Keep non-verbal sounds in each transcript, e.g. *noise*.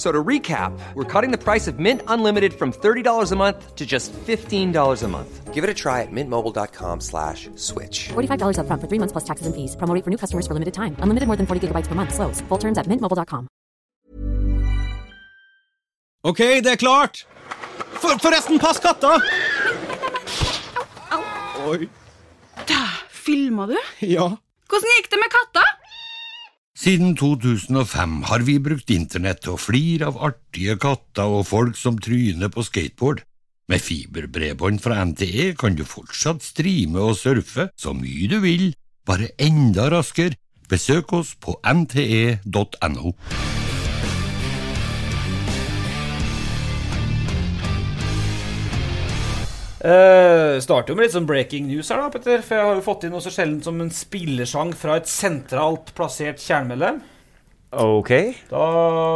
F- So to recap, we're cutting the price of Mint Unlimited from $30 a month to just $15 a month. Give it a try at mintmobile.com slash switch. $45 upfront for three months plus taxes and fees. Promo for new customers for limited time. Unlimited more than 40 gigabytes per month. Slows. Full terms at mintmobile.com. Ok, det er klart! For, forresten, pass katta! Oi. Filma du? Ja. Hvordan gikk det med katta? Siden 2005 har vi brukt internett til å flire av artige katter og folk som tryner på skateboard. Med fiberbredbånd fra NTE kan du fortsatt streame og surfe så mye du vil, bare enda raskere. Besøk oss på nte.no. Uh, starter jo med litt sånn breaking news her, da, Petter. For jeg har jo fått inn noe så sjeldent som en spillersang fra et sentralt plassert kjernemedlem. Ok. Da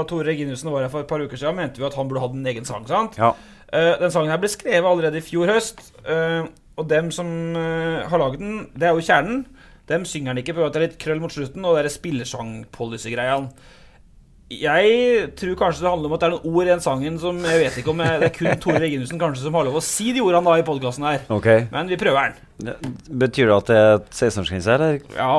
Tore Reginussen var her for et par uker siden, mente vi at han burde hatt en egen sang. sant? Ja. Uh, den sangen her ble skrevet allerede i fjor høst. Uh, og dem som har laget den, det er jo kjernen. Dem synger den ikke på at det er litt krøll mot slutten, og det er spillersang-policy-greia. Jeg tror kanskje det handler om at det er noen ord i den sangen som jeg vet ikke om jeg, Det er kun Tore Reginussen kanskje som har lov å si de ordene da i podkasten her. Ok. Men vi prøver den. Betyr det at det er 16-årsgrense, eller? Ja.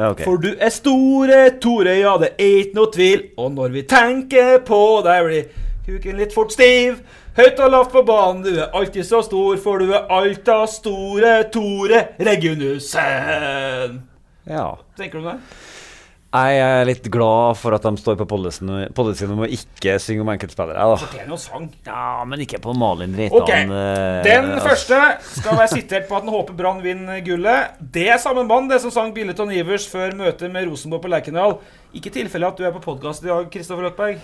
Ja, okay. For du er store, Tore, ja, det er ikke noe tvil. Og når vi tenker på deg, blir kuken litt fort stiv. Høyt og lavt på banen, du er alltid så stor, for du er alt av store Tore Reginussen. Ja. Tenker du om det? Jeg er litt glad for at de står på policyen om å ikke synge om enkeltspillere. da. Sang. Ja, men ikke på Malin Reitan. Ok, eh, Den altså. første skal være sitert på at den håper Brann vinner gullet. Det er samme mann det som sang Billet og Ivers før møtet med Rosenborg på Lerkendal. Ikke tilfelle at du er på podkast i dag, Kristoffer Løkberg.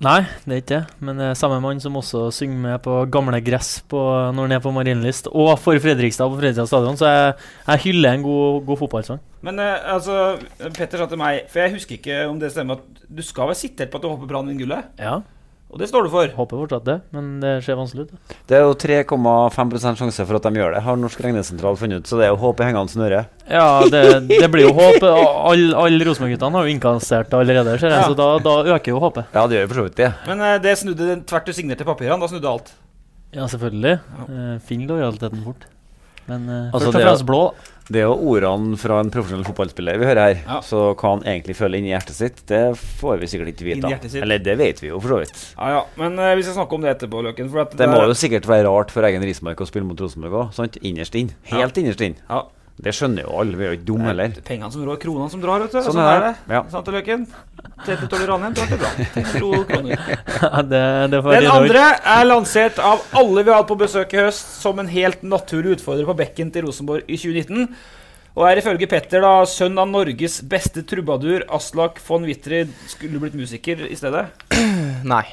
Nei, det er ikke det. Men det er samme mann som også synger med på gamle gress på, når han er på Marienlyst, og for Fredrikstad på Fredrikstad stadion. Så jeg, jeg hyller en god, god fotballsang. Men eh, altså, Petter sa til meg, for jeg husker ikke om det stemmer, at du skal være sitert på at du hopper Brann vinner gullet? Ja. Og det står du for? Håper fortsatt det, men det ser vanskelig ut. Det er jo 3,5% sjanse for at de gjør det, har Norsk regnesentral funnet ut. Så det er jo håp i hengende snøre. Ja, det, det blir jo håp. Alle all Rosenborg-guttene har jo innkassert det allerede, ser jeg, Ja. så da, da øker jo håpet. Ja, det gjør for så vidt det. Men eh, det snudde tvert du signerte papirene. Da snudde alt. Ja, selvfølgelig. Eh, Finn lojaliteten fort. Men uh, Altså, først og det fremst blå. Det er jo ordene fra en profesjonell fotballspiller vi hører her. Ja. Så hva han egentlig føler inni hjertet sitt, det får vi sikkert ikke vite. Eller det vet vi jo for så vidt. Ja, ja. Men uh, vi skal snakke om det etterpå, Løken. For at Det må jo sikkert være rart for egen Rismark å spille mot Rosenborg òg. Innerst inn. Helt innerst inn. Ja. Det skjønner jo alle, vi er jo ikke dumme heller. Pengene som rår, kronene som drar, vet du. Sånn Sånn, er det. det. Ja. Sant det, Løken? Tete Tolly Ranheim, det bra. Tenk to kroner. *laughs* Ja, det, det får Den andre er lansert av alle vi har hatt på besøk i høst som en helt naturlig utfordrer på bekken til Rosenborg i 2019. Og er ifølge Petter da sønn av Norges beste trubadur, Aslak von Wittrid, skulle blitt musiker i stedet. *clears throat* Nei,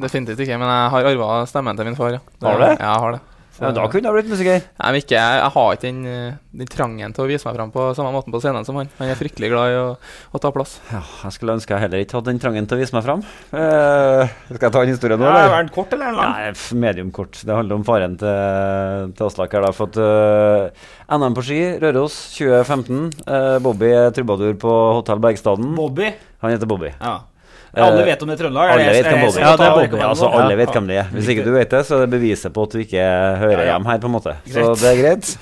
definitivt ikke. Men jeg har arva stemmen til min far. Ja. Har du det? Ja, jeg har det. Ja, da kunne du blitt musiker. Nei, men ikke, jeg, jeg har ikke den, eh, den trangen til å vise meg fram på samme måten på scenen som han. Han er fryktelig glad i å, å ta plass. Ja, jeg skulle ønske jeg heller ikke hadde den trangen til å vise meg fram. Eh, skal jeg ta en historie nå, Ja, eller? er den kort eller en lang? Nei, mediumkort medium kort. Det handler om faren til, til Aslak her. da, For at eh, NM på ski, Røros 2015. Uh, Bobby er trubadur på Hotell Bergstaden. Bobby? Han heter Bobby. Ja. Alle Eh, vet om det i Trøndelag? Er Alle vet er hvem Bobby Ja, det er Bobby. altså, alle vet hvem det er. Hvis ikke du vet det, så er det beviset på at du ikke hører hjem her, på en måte. Så det er greit.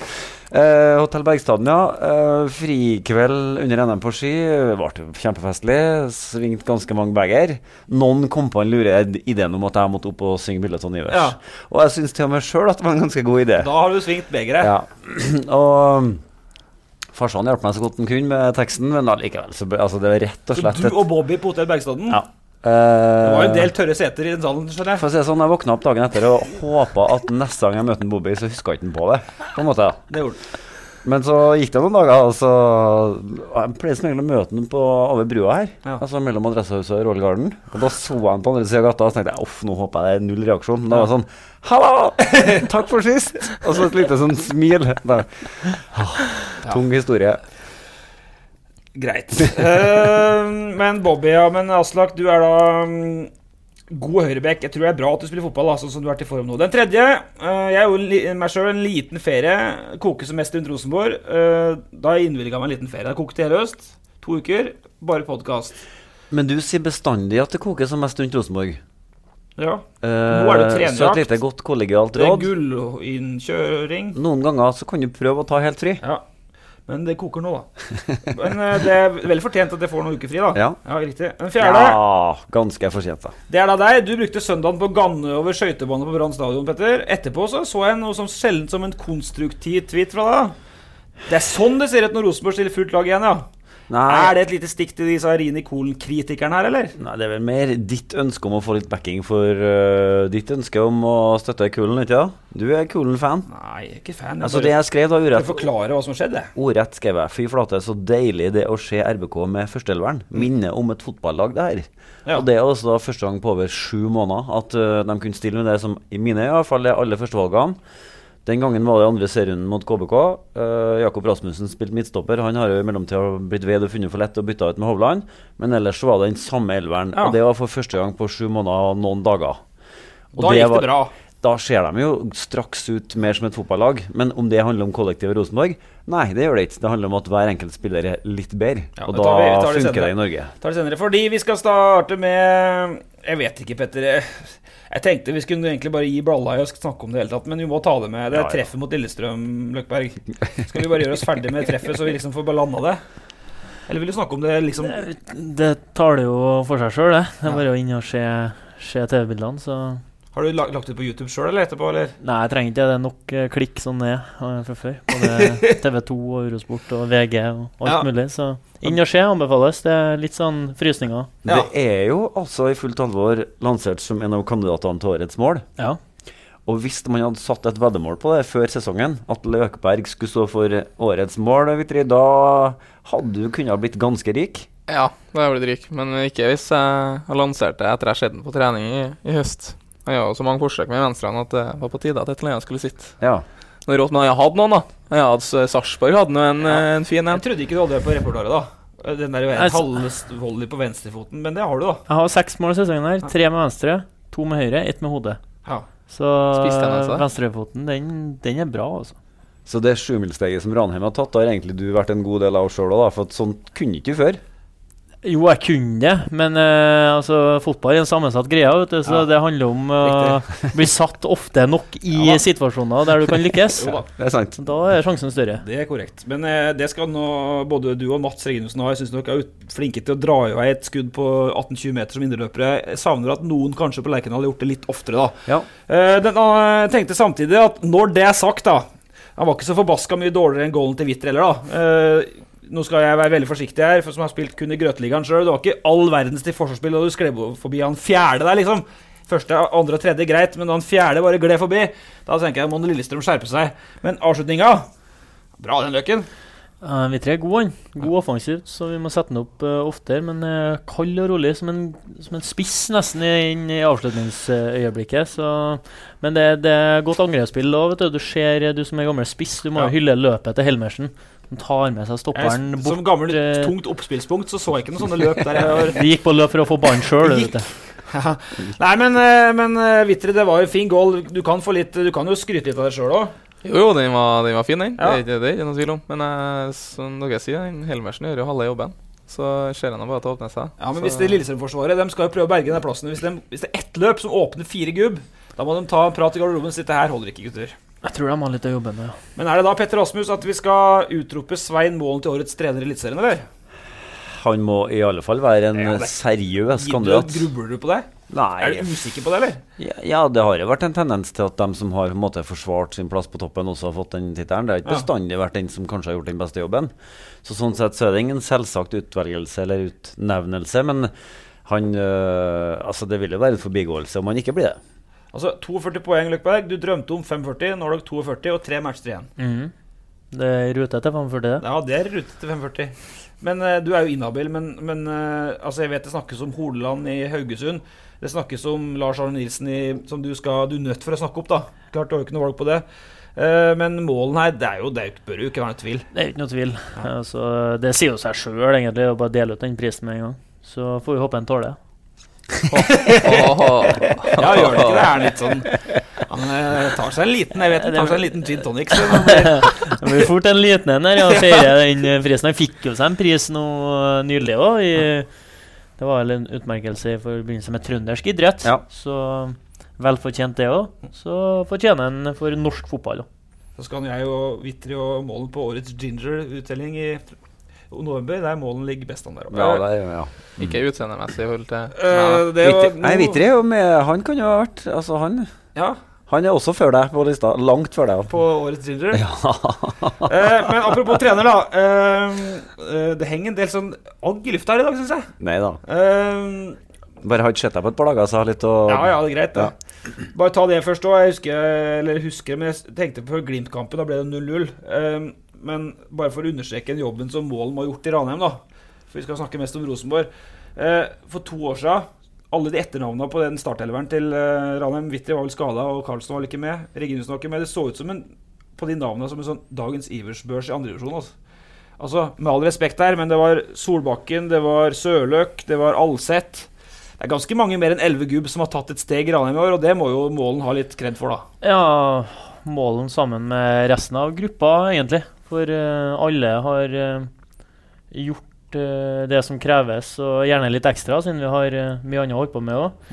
Uh, Hotell Bergstaden, ja. Uh, frikveld under NM på ski. Ble kjempefestlig. Svingt ganske mange bager. Noen kom på en lure ideen om at jeg måtte opp og synge Billeton Ivers. Ja. Og jeg syns til og med sjøl at det var en ganske god idé. Da har du svingt begeret. Ja. *clears throat* og farsan hjalp meg så godt han kunne med teksten, men allikevel så altså, det var rett og Så slett du og Bobby på Hotell Bergstaden? Ja. Det var jo en Eh, del tørre seter i den salen, skjønner jeg. For å si det sånn, Jeg våkna opp dagen etter og håpa at neste gang jeg møter Bobby, så huska ikke han på det. På en måte. Det gjorde du. Men så gikk det noen dager, og så Jeg pleier som regel å møte ham på- over brua her. Ja. Altså mellom Adressehuset og Royal Garden. Og da så jeg ham på andre sida av gata, og så tenkte jeg uff, nå håper jeg det er null reaksjon. Men da var det sånn Hallo! *laughs* Takk for sist! Og så et lite sånn smil. Ah, tung historie. Greit. uh, men Bobby, ja, men Aslak, du er da mm, god høyrebekk. Jeg tror det er bra at du spiller fotball, sånn som du er til form nå. Den tredje, uh, jeg gjorde meg sjøl en liten ferie. Koker som mest rundt Rosenborg. Uh, da innvilga meg en liten ferie. Jeg kokte hele høst. To uker, bare podkast. Men du sier bestandig at det koker som mest rundt Rosenborg. Ja. Eh, Nå er det så et lite godt kollegialt Det er råd. gullinnkjøring. Noen ganger så kan du prøve å ta helt fri. Ja. Men det koker nå, da. Men eh, det er veldig fortjent at jeg får noen uker fri, da. Ja. riktig. Den fjerde, Ja, ganske fortjent, da. det er da deg. Du brukte søndagen på å ganne over skøytebanen på Brann stadion, Petter. Etterpå så, så jeg noe som sjelden som en konstruktiv tweet fra deg. Det er sånn det ser ut når Rosenborg stiller fullt lag igjen, ja. Nei. Er det et lite stikk til disse Rini Kolen-kritikerne her, eller? Nei, Det er vel mer ditt ønske om å få litt backing for uh, ditt ønske om å støtte Kulen, ikke sant? Du er Kulen-fan. Nei, jeg er ikke fan. Jeg Altså, det jeg skrev da, urett. forklarer hva som skjedde. Ordrett skrev jeg. Fy flate, så deilig det å se RBK med førsteelveren. Minner om et fotballag, det her. Ja. Og det er også da første gang på over sju måneder at uh, de kunne stille med det som i mine i hvert fall er alle førstevalgene. Den gangen var det andre serierunden mot KBK. Uh, Jakob Rasmussen spilte midtstopper. Han har jo i mellomtida blitt veid og funnet for lett og bytta ut med Hovland. Men ellers så var det den samme elveren. Ja. Og det var for første gang på sju måneder og noen dager. Og Da gikk det var- bra. Da ser de jo straks ut mer som et fotballag. Men om det handler om kollektivet Rosenborg? Nei, det gjør det ikke. Det handler om at hver enkelt spiller er litt bedre. Ja, og da tar vi- tar det funker senere. det i Norge. tar det senere. Fordi vi skal starte med Jeg vet ikke, Petter. Jeg tenkte vi skulle egentlig bare gi blalla i og snakke om det hele tatt, men vi må ta det med. Det er Ja, ja. treffet mot Lillestrøm, Løkberg. Skal vi bare gjøre oss ferdig med treffet, så vi liksom får bare landa det? Eller vil du snakke om det liksom Det tar det jo for seg sjøl, det. Det er bare å inn og se, se TV-bildene, så Har du la- lagt ut på YouTube sjøl, eller etterpå, eller? Nei, jeg trenger ikke det. Er nok eh, klikk sånn det er eh, fra før. Både *laughs* TV2 og Eurosport og VG og alt Ja. mulig. Så inn og se anbefales. Det er litt sånn frysninger. Det er jo altså i fullt alvor lansert som en av kandidatene til årets mål. Ja. Og hvis man hadde satt et veddemål på det før sesongen, at Løkberg skulle stå for årets mål, Vitri, da hadde du kunnet ha blitt ganske rik. Ja, da hadde jeg blitt rik. Men ikke hvis jeg har lansert det etter jeg har sett den på trening i, i høst. Jeg har så mange forsøk med venstrene at det var på tide at et eller annet skulle sitte. Ja. Nå rått, men jeg hadde noen, da. Ja, hadde Sarpsborg hadde nå en, en fin en. Jeg trodde ikke du hadde det på repertoaret, da. Den der Altså- halvvolley på venstrefoten, men det har du, da. Jeg har seks mål i sesongen her. Tre med venstre, to med høyre, ett med hodet. Ja. Så altså. venstrefoten, den, den er bra, altså. Så det sjumilssteget som Ranheim har tatt, har egentlig du vært en god del av sjøl òg, for at sånt kunne ikke du før. Jo, jeg kunne det, men uh, altså, fotball er en sammensatt greie, vet du, så Ja. det handler om å bli satt ofte nok i Ja situasjoner der du kan lykkes. *laughs* Jo. Det er sant. Da er sjansen større. Det er korrekt. Men uh, det skal nå både du og Mats Reginussen ha. Jeg syns dere er flinke til å dra i vei et skudd på 18-20 meter som indreløpere. Jeg savner at noen kanskje på Lerkendal har gjort det litt oftere, da. Ja. Eh, den, eh, tenkte samtidig at når det er sagt, da Han var ikke så forbaska mye dårligere enn goalen til Witter heller, da. Nå skal jeg være veldig forsiktig her, for som har spilt kun i Grøteligaen sjøl. Det var ikke all verdens til forsvarsspill, og du skled forbi han fjerde der, liksom. Første, andre og tredje greit, men da han fjerde bare gled forbi, da tenker jeg må Lillestrøm skjerpe seg. Men avslutninga Bra, den løken. Uh, vi tre er god, han. God offensivt, så vi må sette den opp uh, oftere. Men uh, kald og rolig, som en, som en spiss nesten i, inn i avslutningsøyeblikket. Så, men det, det er godt angrepsspill òg, vet du. Du ser, du som er gammel spiss, du må Ja. hylle løpet til Helmersen. Han tar med seg Jeg, stopperen bort. som gammel eh, tungt oppspillspunkt så så jeg ikke noen sånne løp der. Jeg var *laughs* Vi gikk på løp for å få ballen sjøl, Gikk. vet du. *laughs* Ja. Nei, men, eh, men eh, Vitre, det var jo fin goal. Du kan, få litt, du kan jo skryte litt av deg sjøl òg. Jo, jo, den var, den var fin, den. Ja. Det, er ikke- det er ikke noe tvil om. Men som dere sier, Helmersen gjør jo halve jobben. Så ser han bare til å åpne seg. Ja, men så, hvis det Lillestrøm-forsvaret De skal jo prøve å berge den plassen. Hvis, de, hvis det er ett løp som åpner fire gubb, da må de ta en prat i garderoben. Sitte her holder ikke, gutter. Jeg tror de har litt å jobbe med. ja. Men er det da, Petter Rasmus, at vi skal utrope Svein Målen til årets trener i Eliteserien, eller? Han må i alle fall være en Ja, seriøs kandidat. Grubler du på det? Nei. Er du usikker på det, eller? Ja, ja, det har jo vært en tendens til at de som har på en måte forsvart sin plass på toppen, også har fått den tittelen. Det har ikke Ja. bestandig vært den som kanskje har gjort den beste jobben. Så Sånn sett så er det ingen selvsagt utvelgelse eller utnevnelse, men han øh, Altså, det vil jo være en forbigåelse om han ikke blir det. Altså, 42 poeng, Løkberg. Du drømte om 45, nå har dere 42 og tre matcher igjen. Mm. Det er rute til 45. Ja, det er rute til 45. Men uh, du er jo inhabil. Men, men uh, altså, jeg vet det snakkes om Hordaland i Haugesund. Det snakkes om Lars Arne Nilsen i, som du skal Du er nødt for å snakke opp, da. Klart du har jo ikke noe valg på det. Uh, men målen her, det er jo, det jo, bør jo ikke være noe tvil. Det er ikke noe tvil. Altså, det sier jo seg sjøl, egentlig, å bare dele ut den prisen med en gang. Så får vi håpe en tåler det. *laughs* Ja, gjør det ikke det? Er han litt sånn Han eh, tar seg en liten Jeg vet han tar seg en liten gin tonic. Så det blir- *laughs* Det blir fort en liten en her, ja, den eh, prisen. Han fikk jo seg en pris nå eh, nylig òg. Det var vel en utmerkelse i forbindelse med trøndersk idrett. Så velfortjent, det òg. Så fortjener han for norsk fotball òg. Så skal jeg og Vitri og Målen på årets Ginger-uttelling i november. Der Målen ligger best an der oppe. Ja, det er, ja. Ikke utseendemessig holdt jeg Eh, det var Vitri- Nei, Vitri er jo med Han kan jo ha vært Altså, han Ja. Han er også før deg på lista. Langt før deg. På årets Ginger? Ja. *laughs* Eh, men apropos trener, da. Eh, eh, det henger en del sånn agg i lufta her i dag, syns jeg. Nei da. Eh, Bare har ikke sett deg på et par dager, så har litt å ja, ja, det er greit, det. Bare ta det først òg. Jeg husker, eller husker, men jeg tenkte på Glimt-kampen. Da ble det 0-0. Eh, men bare for å understreke den jobben som Målen har gjort i Ranheim, da. For vi skal snakke mest om Rosenborg. Eh, for to år siden alle de etternavnene på den startelveren til uh, Ranheim Wittry var vel skada, og Karlsen var vel ikke med. Reginussen var ikke med. Det så ut som en, på de navnene som en sånn dagens Ivers-børs i andredivisjon. Altså. altså, med all respekt der, men det var Solbakken, det var Sørløk, det var Alseth. Det er ganske mange mer enn elleve gubb som har tatt et steg i Ranheim i år, og det må jo Målen ha litt kred for, da. Ja, målen sammen med resten av gruppa, egentlig. For eh, alle har eh, gjort eh, det som kreves, og gjerne litt ekstra, siden vi har mye annet å holde på med òg,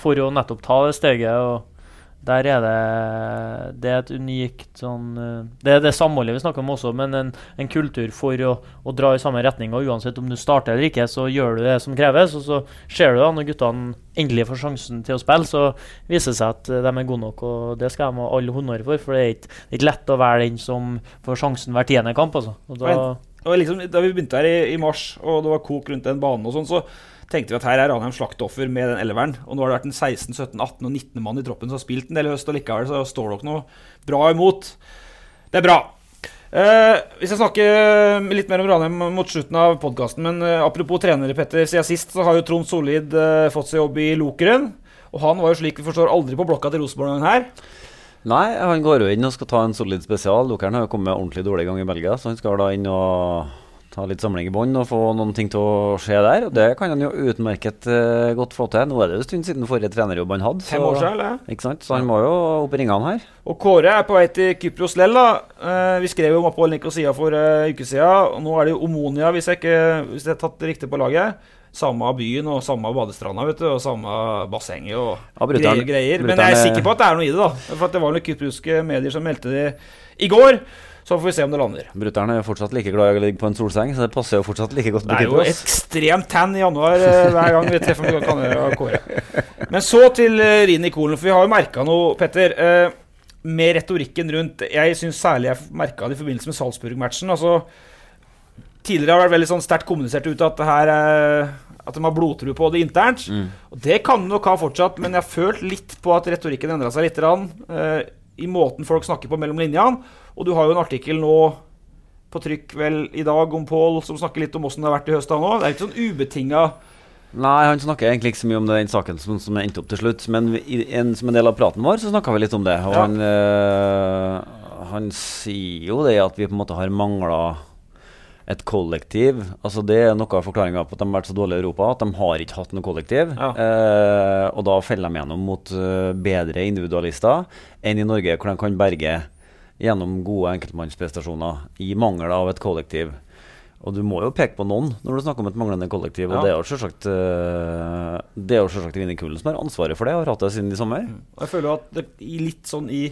for å nettopp ta det steget. og der er det Det er et unikt sånn eh, Det er det samholdet vi snakker om også, men en, en kultur for å, å dra i samme retning. Og uansett om du starter eller ikke, så gjør du det som kreves. Og så ser du da når guttene endelig får sjansen til å spille, så viser det seg at eh, de er gode nok. Og det skal de ha all honnør for, for det er ikke, det er ikke lett å være den som får sjansen hver tiende kamp. Altså. Da, liksom, da vi begynte her i, i mars, og det var kok rundt den banen, og sånn, så tenkte vi at her er Ranheim slakteoffer med den elleveren. Og nå har det vært en 16, 17, 18 og 19 mann i troppen som har spilt en del i høst, og likevel så står dere noe bra imot. Det er bra. Eh, vi skal snakke litt mer om Ranheim mot slutten av podkasten, men eh, apropos trenere, Petter. Siden sist så har jo Trond Solid eh, fått seg jobb i Lokeren. Og han var jo slik vi forstår aldri på blokka til Rosenborg denne her. Nei, han går jo inn og skal ta en solid spesial. Lokeren har jo kommet ordentlig dårlig i gang i Belgia, så han skal da inn og ta litt samling i bånd og få noen ting til å skje der. Og det kan han jo utmerket uh, godt få til. Nå er det jo en stund siden forrige trenerjobb han hadde. Fem år siden, eller? Så han må jo opp i ringene her. Og Kåre er på vei til Kypros lell. da. Uh, vi skrev jo om Opphold Nikosia for en uh, uke siden. Og nå er det jo Omonia, hvis jeg ikke hvis jeg har tatt det riktig på laget. Samme byen og samme badestranda vet du, og samme bassenget og Ja, greier. greier. Men jeg er er- sikker på at det er noe i det. da. For Det var noen kypriske medier som meldte det i går. Så får vi se om det lander. Brutter'n er fortsatt like glad i å ligge på en solseng, så det passer jo fortsatt like godt Det er jo ekstremt tan i januar eh, hver gang vi treffer Kanøya og Kåre. Men så til uh, Rini Kolen, for vi har jo merka noe, Petter. eh, med retorikken rundt Jeg syns særlig jeg merka det i forbindelse med Salzburg-matchen. Altså, tidligere har det vært veldig sånn sterkt kommunisert ut at det her eh, at de har blodtro på det internt. Mm. Og Det kan de nok ha fortsatt, men jeg har følt litt på at retorikken endra seg litt. I måten folk snakker på mellom linjene. Og du har jo en artikkel nå på trykk vel i dag om Pål, som snakker litt om åssen det har vært i høst. Det er ikke sånn ubetinga Nei, han snakker egentlig ikke så mye om den saken som, som endte opp til slutt. Men i, en, som en del av praten vår så snakka vi litt om det. Og Ja. han, øh, han sier jo det at vi på en måte har mangla et kollektiv. Altså Det er noe av forklaringa på at de har vært så dårlige i Europa. At de har ikke hatt noe kollektiv. Ja. Eh, og da feller de gjennom mot øh, bedre individualister enn i Norge, hvor de kan berge gjennom gode enkeltmannsprestasjoner i mangel av et kollektiv. Og du må jo peke på noen når du snakker om et manglende kollektiv. Ja. Og det er jo selvsagt uh, Det er jo selvsagt Vinni Kullen som har ansvaret for det, og har hatt det siden i sommer. Og jeg føler jo at det, litt sånn i,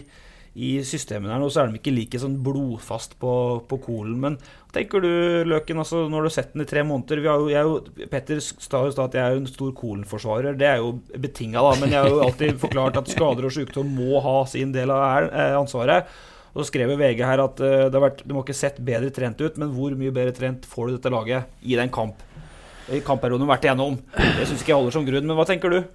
i systemet her nå, så er de ikke like sånn blodfast på, på Kolen. Men tenker du, Løken, altså, når du har sett den i tre måneder? Vi har jo, jeg er jo, Petter sa jo at jeg er jo en stor Kolen-forsvarer. Det er jo betinga, da. Men jeg har jo alltid *laughs* forklart at skader og sykdom må ha sin del av eh, ansvaret. Og så skrev jo VG her at eh, det har vært, du må ikke sett bedre trent ut, men hvor mye bedre trent får du dette laget i den kamp? I kampperioden vært igjennom. Det syns ikke jeg holder som grunn. Men hva tenker du om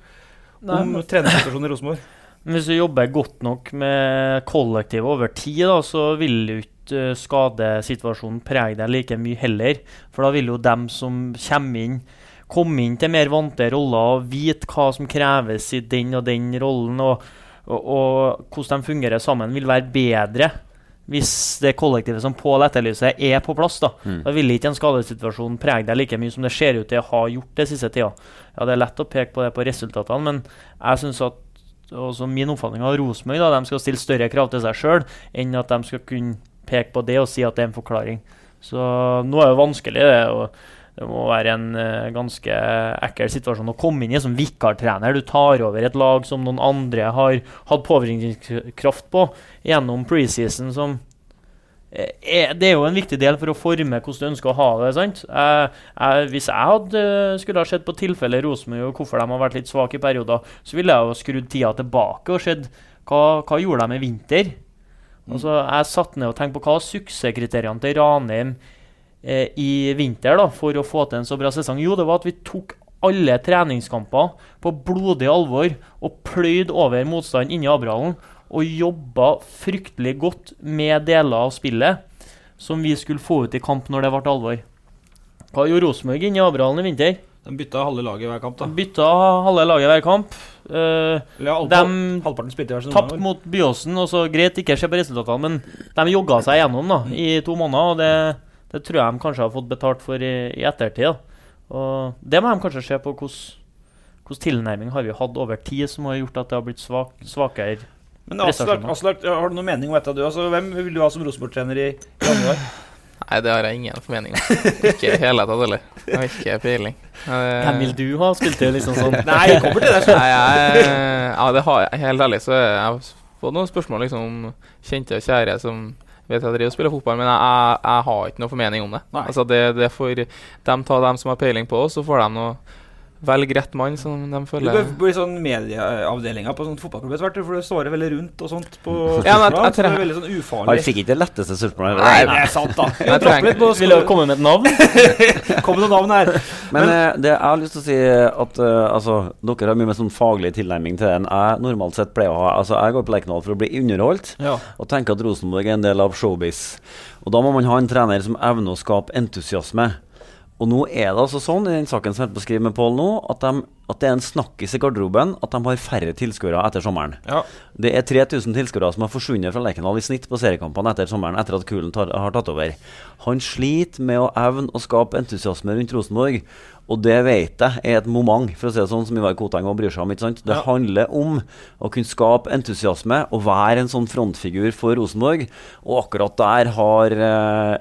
treningssituasjonen trenersituasjonen i Rosenborg? Men hvis du jobber godt nok med kollektivet over tid, da, så vil jo ikke eh, skadesituasjonen prege deg like mye heller. For da vil jo dem som kommer inn, komme inn til mer vante roller og vite hva som kreves i den og den rollen, og, og, og hvordan de fungerer sammen, vil være bedre. Hvis det kollektivet som Pål etterlyser, er på plass, da, Mm. da vil ikke en skadesituasjon prege deg like mye som det ser ut til å ha gjort det siste tida. Ja, det er lett å peke på det på resultatene, men jeg synes at og så Min oppfatning av Rosenborg de skal stille større krav til seg sjøl enn at de skal kunne peke på det og si at det er en forklaring. Så nå er det vanskelig, det. og Det må være en uh, ganske ekkel situasjon å komme inn i som vikartrener. Du tar over et lag som noen andre har hatt påvirkningskraft på gjennom preseason, som det er jo en viktig del for å forme hvordan du ønsker å ha det. sant? Jeg, jeg, hvis jeg hadde, skulle ha sett på tilfellet Rosenborg og hvorfor de har vært litt svake i perioder, så ville jeg jo skrudd tida tilbake og sett hva, hva gjorde de i vinter. Altså, jeg satt ned og tenkte på hva suksesskriteriene til Ranheim eh, i vinter da, for å få til en så bra sesong. Jo, det var at vi tok alle treningskamper på blodig alvor og pløyd over motstand inni Abrahallen og jobba fryktelig godt med deler av spillet som vi skulle få ut i kamp når det ble alvor. Hva gjorde Rosenborg i Abrahallen i vinter? De bytta halve laget hver kamp, da. De bytta halve laget hver kamp. Uh, ja, de tapte mot Byåsen. og så Greit ikke se på resultatene, men de jogga seg gjennom da, i to måneder. og det, det tror jeg de kanskje har fått betalt for i, i ettertid. Og Det må de kanskje se på hvordan tilnærming har vi hatt over tid som har gjort at det har blitt svak, svakere Men Aslak. Aslak, har du noen mening om dette? Du? Altså, hvem vil du ha som Rosenborg-trener i januar? *sighs* Nei, det har jeg ingen formening om. Ikke i hele tatt heller. Jeg har ikke peiling. Hvem vil du ha? Spilte jo liksom sånn *laughs* Nei, jeg kommer til det. Nei, jeg, *laughs* ja, det har jeg. Helt ærlig så jeg har fått noen spørsmål liksom om kjente og kjære som vet jeg driver og spiller fotball, men jeg, jeg, jeg har ikke noe formening om det. Altså det, det får de ta dem som har peiling på og så får de noe velge rett mann som de føler. Du bør bli sånn medieavdelinga på sånn fotballklubb etter hvert, for du svarer veldig rundt og sånt på Ja, men jeg- jeg det veldig sånn ufarlig. ufarlig. fikk ikke det letteste spørsmålet. Nei, det er sant, da. Jeg jeg trenger- litt på Vil du komme med et navn? *laughs* Kom med noen navn her. Men men det jeg har lyst til å si at uh, altså, dere har mye mer sånn faglig tilnærming til det enn jeg normalt sett pleier å ha. Altså, jeg går på Lerkendal for å bli underholdt Ja. og tenker at Rosenborg er en del av showbiz. Og da må man ha en trener som evner å skape entusiasme. Og nå er det altså sånn i den saken som jeg på å skrive med Pål nå, at, de, at det er en snakkis i garderoben at de har færre tilskuere etter sommeren. Ja. Det er 3000 tilskuere som har forsvunnet fra Lerkendal i snitt på seriekampene etter sommeren, etter at Kulen tar, har tatt over. Han sliter med å evne å skape entusiasme rundt Rosenborg. Og det vet jeg er et moment, for å si det sånn, som Ivar Koteng bryr seg om. ikke sant? Det Ja. handler om å kunne skape entusiasme og være en sånn frontfigur for Rosenborg. Og akkurat der har eh,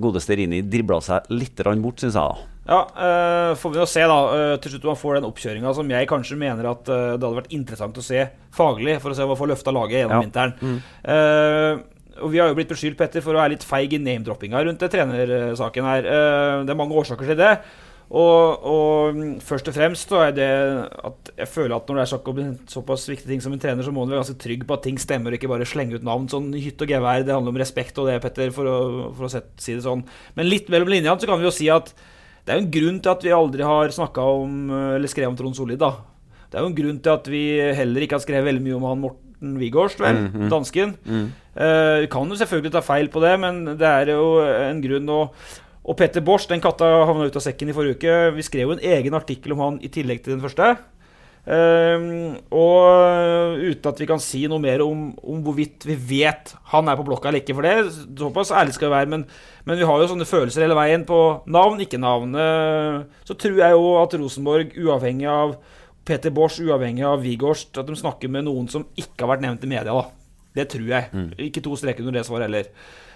godeste Rini dribla seg litt bort, syns jeg. da. Ja, eh, får vi nå se, da. eh, til slutt om han får den oppkjøringa som jeg kanskje mener at eh, det hadde vært interessant å se faglig, for å se om han får løfta laget gjennom Ja. vinteren. Mm. Eh, og Vi har jo blitt beskyldt Petter, for å være litt feig i name-droppinga rundt det trenersaken her. Eh, det er mange årsaker til det. Og, og først og fremst så er det at jeg føler at når det er snakk om såpass viktige ting som en trener, så må man være ganske trygg på at ting stemmer, og ikke bare slenge ut navn sånn hytt og gevær. Det handler om respekt og det, Petter, for å, for å sett, si det sånn. Men litt mellom linjene så kan vi jo si at det er jo en grunn til at vi aldri har snakka om eller skrevet om Trond Solid, da. Det er jo en grunn til at vi heller ikke har skrevet veldig mye om han Morten Wigårdst, vel, Mm, mm. dansken. Mm. Uh, vi kan jo selvfølgelig ta feil på det, men det er jo en grunn. Og, og Petter Bosch, den katta havna ut av sekken i forrige uke. Vi skrev jo en egen artikkel om han i tillegg til den første. Um, og uten at vi kan si noe mer om, om hvorvidt vi vet han er på blokka eller ikke. For det såpass ærlig skal vi være. Men, men vi har jo sånne følelser hele veien på navn, ikke navn. Eh, Så tror jeg jo at Rosenborg, uavhengig av Peter Bosch, uavhengig av Wigårst, at de snakker med noen som ikke har vært nevnt i media. da Det tror jeg. Ikke to streker under det svaret heller.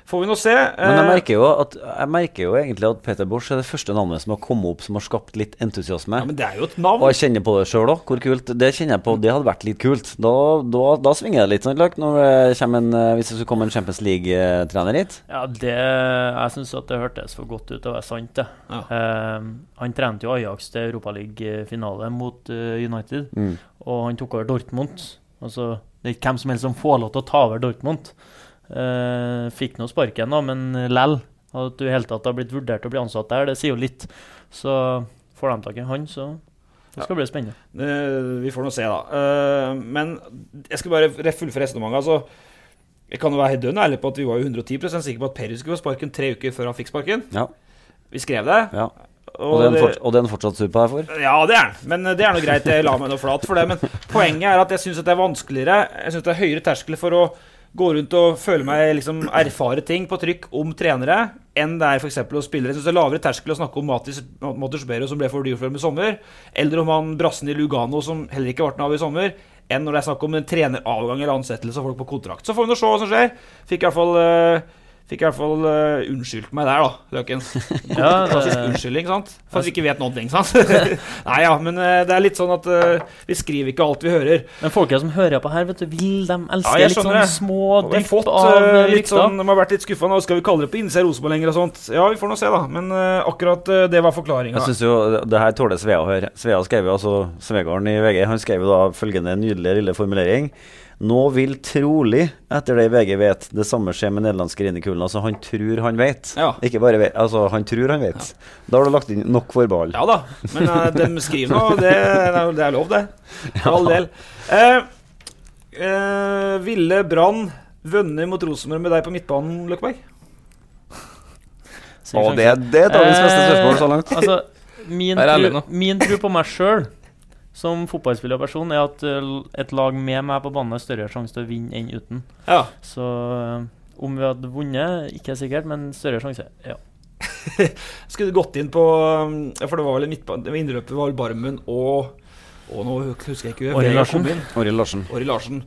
Får vi nå se. Men jeg Eh, merker, jo at, jeg merker jo egentlig at Peter Bosch er det første navnet som har kommet opp som har skapt litt entusiasme. Ja, men det er jo et navn. Og jeg kjenner på det sjøl òg. Hvor kult. Det kjenner jeg på, det hadde vært litt kult. Da, da, da svinger det litt, sånn, Løk, når det kommer en, eh, hvis det skulle komme en Champions League-trener hit. Ja, det, jeg syns at det hørtes for godt ut til å være sant, det. Eh, han trente jo Ajax til Europaliga-finale mot United, Mm. og han tok over Dortmund. Altså, det er ikke hvem som helst som får lov til å ta over Dortmund. Eh, fikk nå sparken, da, men lell. At du i hele tatt har blitt vurdert å bli ansatt der, det sier jo litt. Så får de tak i han, så det skal bli spennende. Uh, vi får nå se, da. Uh, men jeg skal bare re- fullføre resonnementet. Altså, jeg kan jo være helt dønn ærlig på at vi var jo 110% sikre på at Perry skulle få sparken tre uker før han fikk sparken. Ja. Vi skrev det. Ja. Og, det er en og det er fortsatt sur på deg for? Ja, det er den. Men eh, det er noe greit. Jeg la meg noe flat for det. Men poenget er at jeg syns det er vanskeligere Jeg synes det er høyere terskel for å gå rundt og føle meg liksom erfare ting på trykk om trenere enn det er f.eks. å spille. Jeg syns det er lavere terskel å snakke om Matis Montesbero som ble for dyr for dem i sommer, eller om han brassen i Lugano som heller ikke ble av i sommer, enn når det er snakk om en treneravgang eller ansettelse av folk på kontrakt. Så får vi nå se hva som skjer. Fikk i hvert fall eh, Fikk i hvert fall uh, unnskyldt meg der, da, Løken. *laughs* Ja, Klassisk unnskyldning, sant? For at vi ikke vet noen ting, sant? *laughs* Nei ja, men uh, det er litt sånn at uh, vi skriver ikke alt vi hører. Men folka som hører på her, vet du, vil de elske Ja, litt sånn det. små drypp av rykter? sånn, De har vært litt skuffa nå. Skal vi kalle det på innsida Rosenborg lenger og sånt? Ja, vi får nå se, da. Men akkurat det var forklaringa. Jeg synes jo Det her tåler Svea å høre. Svea skrev jo altså Svegarden i VG Han skrev jo da følgende nydelige lille formulering. Nå vil trolig, etter det VG vet, det samme skje med nederlandske Rinekulen. Altså, han tror han vet. Ikke bare vet, altså, han tror han vet. Da har du lagt inn nok forbehold. Ja da, men uh, de skriver nå, og det, det er- lov, det. For all del. Uh, uh, ville Brann vunnet mot Rosenborg med deg på midtbanen, Løkkeberg? Å, det, det er dagens beste spørsmål så langt. Altså, min, nå. min tro på meg sjøl som fotballspiller og person er at uh, et lag med meg på banen har større sjanse til å vinne enn uten. Ja. Så uh, om vi hadde vunnet, ikke sikkert, men større sjanse, ja. *laughs* Skulle du gått inn på um, For det var vel innløpet det var vel Barmen og Og nå husker jeg ikke Vegard Larsen. Åri Larsen. Ori Larsen.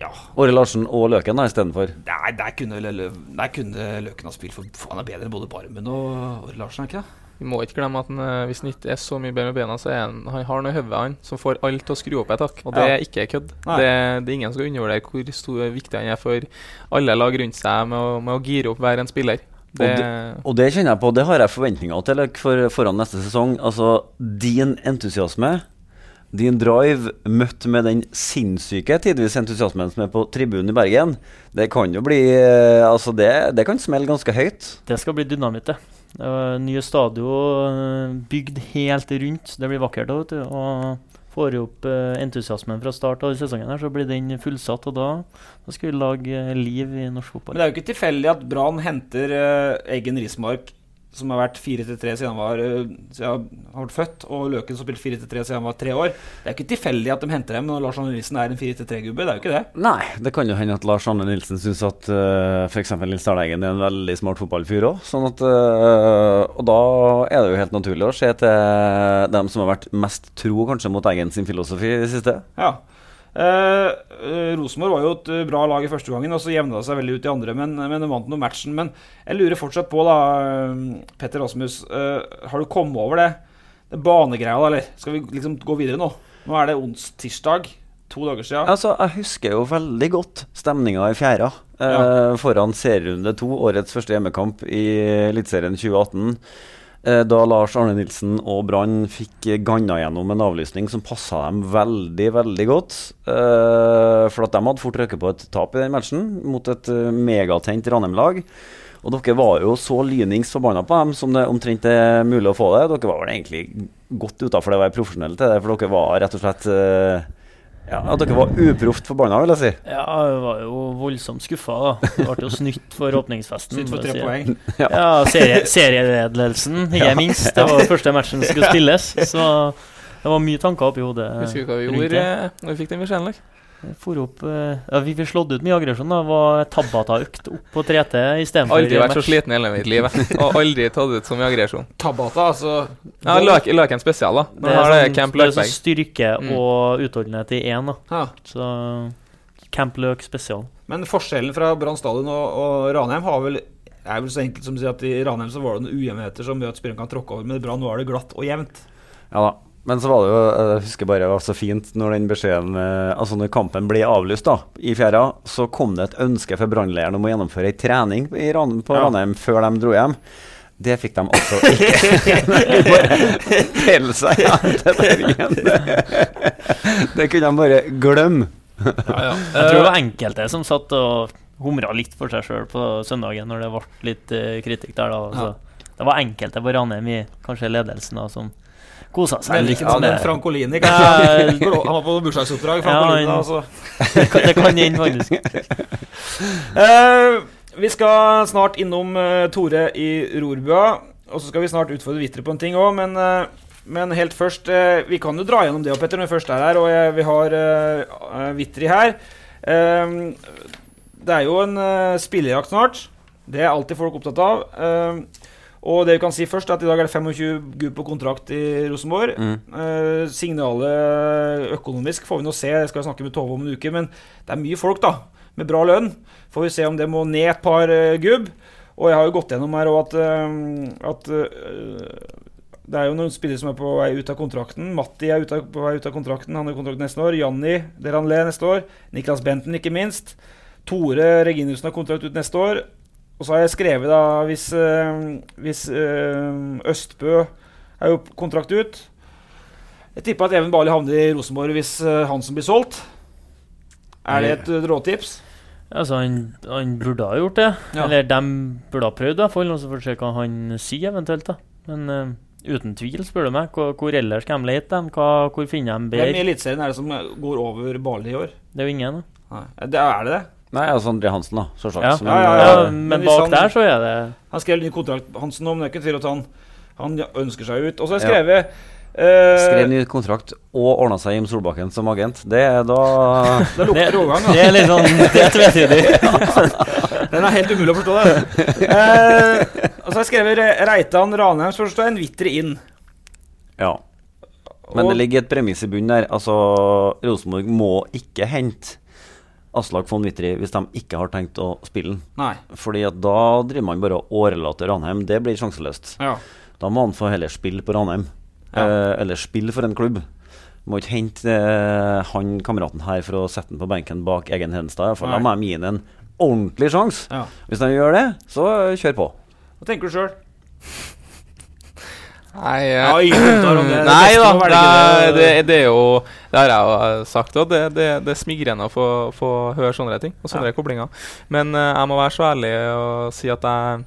Ja. Åre Larsen og Løken da istedenfor. Nei, der kunne, der kunne Løken ha spilt, for for han er bedre enn både Barmen og Åre Larsen, er ikke det? Vi må ikke glemme at han, eh, hvis han ikke er så mye bedre med bena, så er han, han har noe i hodet han som får alt til å skru opp et hakk. Og det Ja. er ikke kødd. Det, det er ingen som skal undervurdere hvor stor viktig han er for alle lag rundt seg med å, med å gire opp hver en spiller. Og det, og det kjenner jeg på, det har jeg forventninger til for, foran neste sesong. Altså, din entusiasme, din drive, møtt med den sinnssyke tidvis entusiasmen som er på tribunen i Bergen, det kan jo bli eh, Altså, det, det kan smelle ganske høyt. Det skal bli dynamitt, det. Nye stadion eh, bygd helt rundt. Det blir vakkert. vet du. Og får opp eh, entusiasmen fra start av sesongen, her, så blir den fullsatt. Og da, da skal vi lage eh, liv i norsk fotball. Men det er jo ikke tilfeldig at Brann henter Eggen Rismark, som har vært 4-3 siden han var, eh, siden han ble født, og Løken som spilte 4-3 siden han var tre år. Det er ikke tilfeldig at de henter dem når Lars Arne Nilsen er en 4-3-gubbe. Det er jo ikke det. Nei, det kan jo hende at Lars Arne Nilsen syns at uh, f.eks. Nils Arne Eggen er en veldig smart fotballfyr òg. Sånn at, eh, og da er det jo helt naturlig å se til dem som har vært mest tro kanskje mot Eggen sin filosofi i det siste. Ja. Eh, eh, Rosenborg var jo et eh, bra lag i første gangen, og så jevna det seg veldig ut i andre. Men, men de vant nå matchen. Men jeg lurer fortsatt på, da, eh, Petter Rasmus, eh, har du kommet over det? Det banegreia, da, eller? Skal vi liksom gå videre nå? Nå er det ons tirsdag. To dager siden. Altså, Jeg husker jo veldig godt stemninga i fjæra eh, foran serierunde to, årets første hjemmekamp i Eliteserien 2018. eh, Da Lars Arne Nilsen og Brann fikk ganna gjennom en avlysning som passa dem veldig, veldig godt. Eh, for at de hadde fort røket på et tap i den matchen mot et eh, megatent Ranheim-lag. Og dere var jo så lynings forbanna på dem som det omtrent er mulig å få det. Dere var vel egentlig godt utafor det å være profesjonelle til det, for dere var rett og slett ja, at dere var uproft forbanna, vil jeg si. Ja, jeg var jo voldsomt skuffa. da. Det ble jo snytt for åpningsfesten. Snytt for tre si. poeng. Ja, ja serie, serieledelsen, ikke Ja. minst. Det var første matchen som skulle spilles. Så det var mye tanker oppi hodet. Husker du hva vi gjorde det. eh, vi fikk den beskjeden? Like? For opp, eh, ja, vi fikk slått ut mye aggresjon. da var Tabata-økt opp på 3T istedenfor Aldri vært så sliten i hele mitt liv. Og aldri tatt ut så mye aggresjon. Tabata, altså Ja, Løk, Løken spesial, da. Det er, har det sånn, Camp det er sånn styrke Mm. og utholdenhet i én. da. Ja. Så Camp Løk spesial. Men forskjellen fra Brann stadion og, og Ranheim har vel er vel så enkelt som å si at I Ranheim så var det noen ujevnheter som gjør at spilleren kan tråkke over, men i Brann var det glatt og jevnt. Ja da. Men så var det jo Jeg husker bare det var så fint når den beskjeden eh, Altså når kampen ble avlyst da i fjerde, så kom det et ønske fra brannleiren om å gjennomføre ei trening i Ran på Ja. Ranheim før de dro hjem. Det fikk de altså ikke. *laughs* bare telle seg Ja, til Bergen. Det kunne de bare glemme. Jeg tror det var enkelte som satt og humra litt for seg sjøl på søndagen når det ble litt eh, kritikk der. da så Det var enkelte på Ranheim i kanskje ledelsen da som kosa seg Men litt ikke sånn med Frankolini, *laughs* kanskje. Han var på bursdagsoppdrag. Frankolini, han- altså. *laughs* det kan- hende, faktisk. Uh, *laughs* vi skal snart innom uh, Tore i Rorbua, og så skal vi snart utfordre Vitre på en ting òg, men, eh, men helt først eh, Vi kan jo dra gjennom det, Petter, når vi først er her, og jeg, vi har uh, Vitri her. Eh, det er jo en uh, spillerjakt snart. Det er alltid folk opptatt av. Eh, og det vi kan si først er at I dag er det 25 gubb på kontrakt i Rosenborg. Mm. Eh, signalet økonomisk får vi nå se, det skal vi snakke med Tove om en uke. Men det er mye folk da, med bra lønn. Får vi se om det må ned et par eh, gubb. Og jeg har jo gått gjennom her at, eh, at eh, det er jo noen spillere som er på vei ut av kontrakten. Matti er av, på vei ut av kontrakten. Han har kontrakt neste år. Janni Deranlé neste år. Niklas Benten, ikke minst. Tore Reginiussen har kontrakt ut neste år. Og så har jeg skrevet, da, hvis, eh, hvis eh, Østbø er jo kontrakt ut Jeg tipper at Even Bali havner i Rosenborg hvis uh, Hansen blir solgt. Er det et råtips? Altså, han, han burde ha gjort det. Ja. Eller de burde ha prøvd, i hvert fall. Og så får vi se hva han sier, eventuelt. da Men uh, uten tvil, spør du meg. Hvor, hvor ellers skal de lete dem? Hva, hvor finner de Hvem i bedre? Eliteserien er det som går over Bali i år? Det er jo ingen, da. Nei. Det er det det? Nei, altså André Hansen, da. Selvsagt. Ja. Som Ja, ja, ja, men hvis bak der så er det Han skrev ny kontrakt, Hansen, om men det er ikke tvil at han, han ønsker seg ut. Og så har jeg skrevet eh, Skrev ny kontrakt og ordna seg Jim Solbakken som agent. Det er da *laughs* Det lukter overgang, da. det er litt sånn- det er tvetydig. *laughs* Den er helt umulig å forstå, det. Eh, og så har jeg skrevet Reitan Ranheim, så en Vitre inn. Ja. Men Og- det ligger et premiss i bunnen der. Altså, Rosenborg må ikke hente Aslak von Wittry hvis de ikke har tenkt å spille den. Nei. Fordi at da driver man bare og årelater Ranheim. Det blir sjanseløst. Ja. Da må han få heller spille på Ranheim. Ja. Eh, eller spille for en klubb. Må ikke hente eh, han kameraten her for å sette den på benken bak egen Hedenstad. Da må de gi ham en ordentlig sjanse. Ja. Hvis de gjør det, så kjør på. Hva tenker du sjøl? Nei, Ja. Det *clears throat* Nei da, det, det- er jo Det har jeg jo eh, sagt òg. Det, det, det er smigrende å få, få høre sånne ting og sånne koblinger. Men eh, jeg må være så ærlig og si at jeg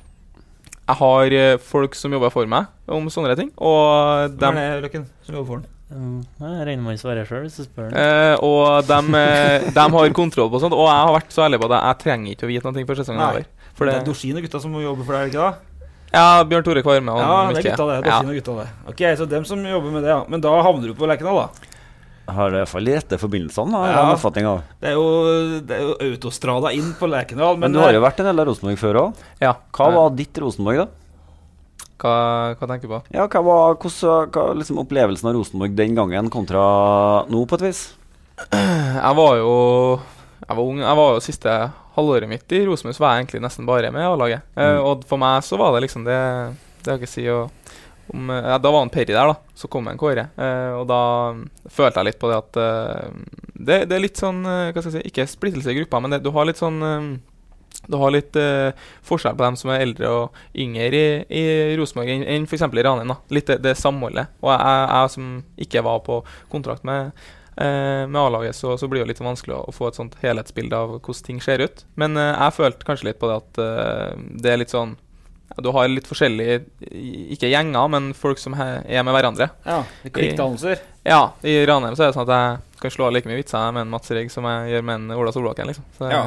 Jeg har eh, folk som jobber for meg om sånne ting, og Hvem er det, Løkken, som jobber for den? Jeg regner med han svarer sjøl, hvis du spør. Eh, og de, *laughs* har kontroll på sånt. Og jeg har vært så ærlig på det. Jeg trenger ikke å vite noe før sesongen er over. For det det, er Dorsin og gutta som jobber for deg, ikke da? Ja, Bjørn Tore Kvarme og Ja, det er gutta, det. det, Dorsin og gutta, det. Ok, Så dem som jobber med det, ja. Men da havner du på Lerkendal, da. Har i hvert fall de rette forbindelsene. Da, Ja. ja. oppfatning av. Det er jo, det er jo autostrada inn på Lerkendal. Men, Men, du har jo eh, vært en del av Rosenborg før òg. Ja. Hva var ditt Rosenborg, da? Hva, hva tenker du på? Ja, hva var hvordan, hva, liksom opplevelsen av Rosenborg den gangen kontra nå, på et vis? Jeg var jo Jeg var ung. Jeg var jo siste halvåret mitt i Rosenborg, var jeg egentlig nesten bare med A-laget. Eh, Mm. og for meg så var det liksom det Det har jeg ikke å si. Og, om, eh, ja, da var han Perry der, da. Så kom en Kåre. Eh, og da følte jeg litt på det at eh, det, det er litt sånn eh, Hva skal jeg si Ikke splittelse i gruppa, men det, du har litt sånn du har litt eh, forskjell på dem som er eldre og yngre i, i Rosenborg enn enn f.eks. i Ranheim. Litt det, det samholdet. Og jeg, jeg som ikke var på kontrakt med, med A-laget, så, så blir det litt vanskelig å, få et sånt helhetsbilde av hvordan ting ser ut. Men eh, jeg følte kanskje litt på det at eh, det er litt sånn ja, Du har litt forskjellige, ikke gjenger, men folk som er med hverandre. Ja, klikkdannelser. I- Ja, i Ranheim så er det sånn at jeg kan slå like mye vitser med en Mats Rigg som jeg gjør med en Ola Solbakken. liksom. Så, Ja.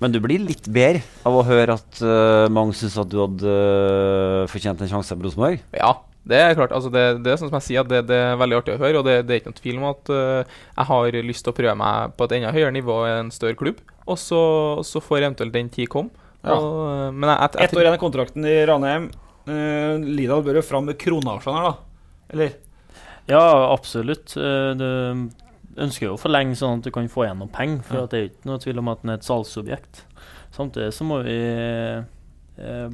Men du blir litt bedre av å høre at uh, mange syns at du hadde uh, fortjent en sjanse på Rosenborg? Ja, det er klart. Altså det, det er sånn som jeg sier, at det, det er veldig artig å høre. Og det, det er ikke noen tvil om at uh, jeg har lyst til å prøve meg på et enda høyere nivå i en større klubb. Og så, så får eventuelt den tid komme. Ja. Ett år igjen av kontrakten i Ranheim. Uh, Lidal bør jo fram med kronavsjangeren, da. Eller? Ja, absolutt. Uh, du ønsker jo å forlenge sånn at du kan få igjen noe penger. For Ja. at det er ikke noe tvil om at den er et salgsobjekt. Samtidig så må vi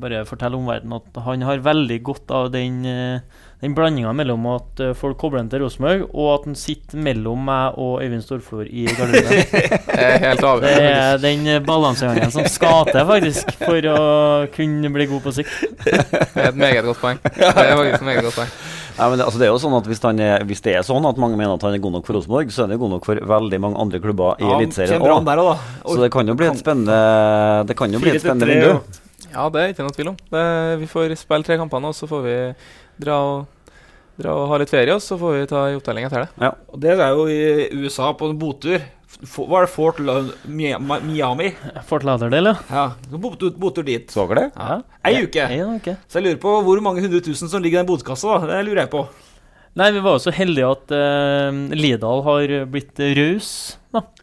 bare fortelle omverdenen at han har veldig godt av den, eh, den blandinga mellom at eh, folk kobler han til Rosenborg, og at han sitter mellom meg og Øyvind Storflor i garderoben. *laughs* Det er helt avgjørende, Det er den eh, balansegangen som skal til, faktisk, for å kunne bli god på sikt. *laughs* Det er et meget godt poeng. *laughs* Det er faktisk et meget godt poeng. Ja, men det, altså det er jo sånn at hvis, han er, hvis det er sånn at mange mener at han er god nok for Rosenborg, så er han jo god nok for veldig mange andre klubber i Ja, Eliteserien òg. Så det kan jo bli et spennende Det kan jo bli et spennende vindu. Ja, det er ikke noe tvil om. Det, vi får spille tre kampene, og så får vi dra og, dra og ha litt ferie, og så får vi ta en opptelling etter det. Ja, Og det er jo i USA på en botur. Hva er det? Fort Miami? Fort Lauderdale, ja. Botur, botur dit. Så dere det? Ja. Ei uke. En uke. Så jeg lurer på hvor mange hundre tusen som ligger i den botkassa. da. Det lurer jeg på. Nei, vi var jo så heldige at uh, Lidal har blitt raus.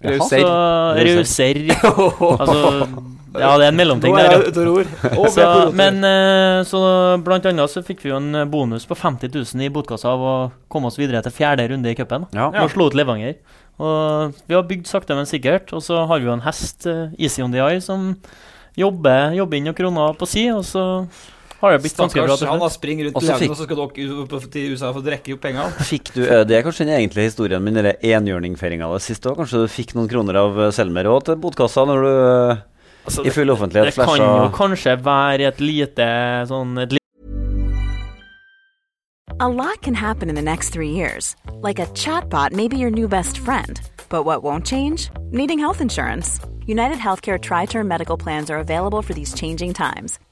Rauser. Så- Rauser. altså, *laughs* ja, det er en mellomting er der. *laughs* er Så, men uh, så blant annet så fikk vi jo en bonus på 50 000 i botkassa av å komme oss videre til fjerde runde i cupen. Ja. Og slå ut Levanger. Og vi har bygd sakte, men sikkert. Og så har vi jo en hest, uh, Easy on the Eye, som jobber, jobber inn noen kroner på si, og så har det blitt ganske bra til han har slutt. springer rundt Og i så fikk- og så skal dere ut til USA for å drikke opp pengene. Fikk du, eh, Det er kanskje den egentlige historien min, den enhjørningfeiringa det siste òg. Kanskje du fikk noen kroner av eh, Selmer òg til botkassa når du eh, Altså, i full offentlighet Det kan jo kanskje være et lite sånn et li A lot can happen in the next three years. Like a chatbot may be your new best friend. But what won't change? Needing health insurance. United Healthcare Tri Term Medical Plans are available for these changing times.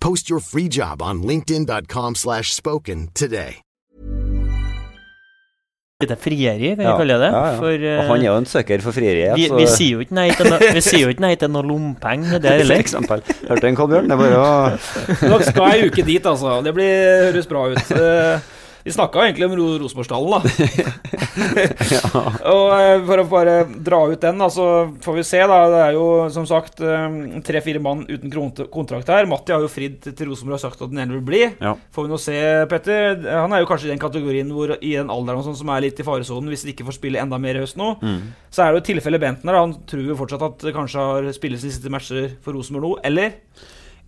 Post your free job on linkedin.com/spoken slash spoken today. lite frieri, kan vi Ja, kalle det. ja, ja. For, Og han er jo en søker for frieri. vi, vi sier jo ikke nei til, no, vi sier jo ikke nei til noe lompenger der *laughs* For heller. Hørte du en Kolbjørn? Det er bare å Dere skal ei uke dit, altså. Det blir, høres bra ut. Eh, *laughs* Vi snakka egentlig om Rosenborgstallen, da. *laughs* *laughs* Og eh, for å bare dra ut den, da, så får vi se, da. Det er jo som sagt eh, tre-fire mann uten kontrakt her. Matti har jo fridd til Rosenborg og sagt at den gjerne vil bli. Ja. Får vi nå se, Petter. Han er jo kanskje i den kategorien hvor i den alderen og sånn som er litt i faresonen, hvis de ikke får spille enda mer i høst nå. Mm. Så er det jo tilfellet Bentner. da. Han tror jo fortsatt at det kanskje har spilles de siste matcher for Rosenborg nå, eller?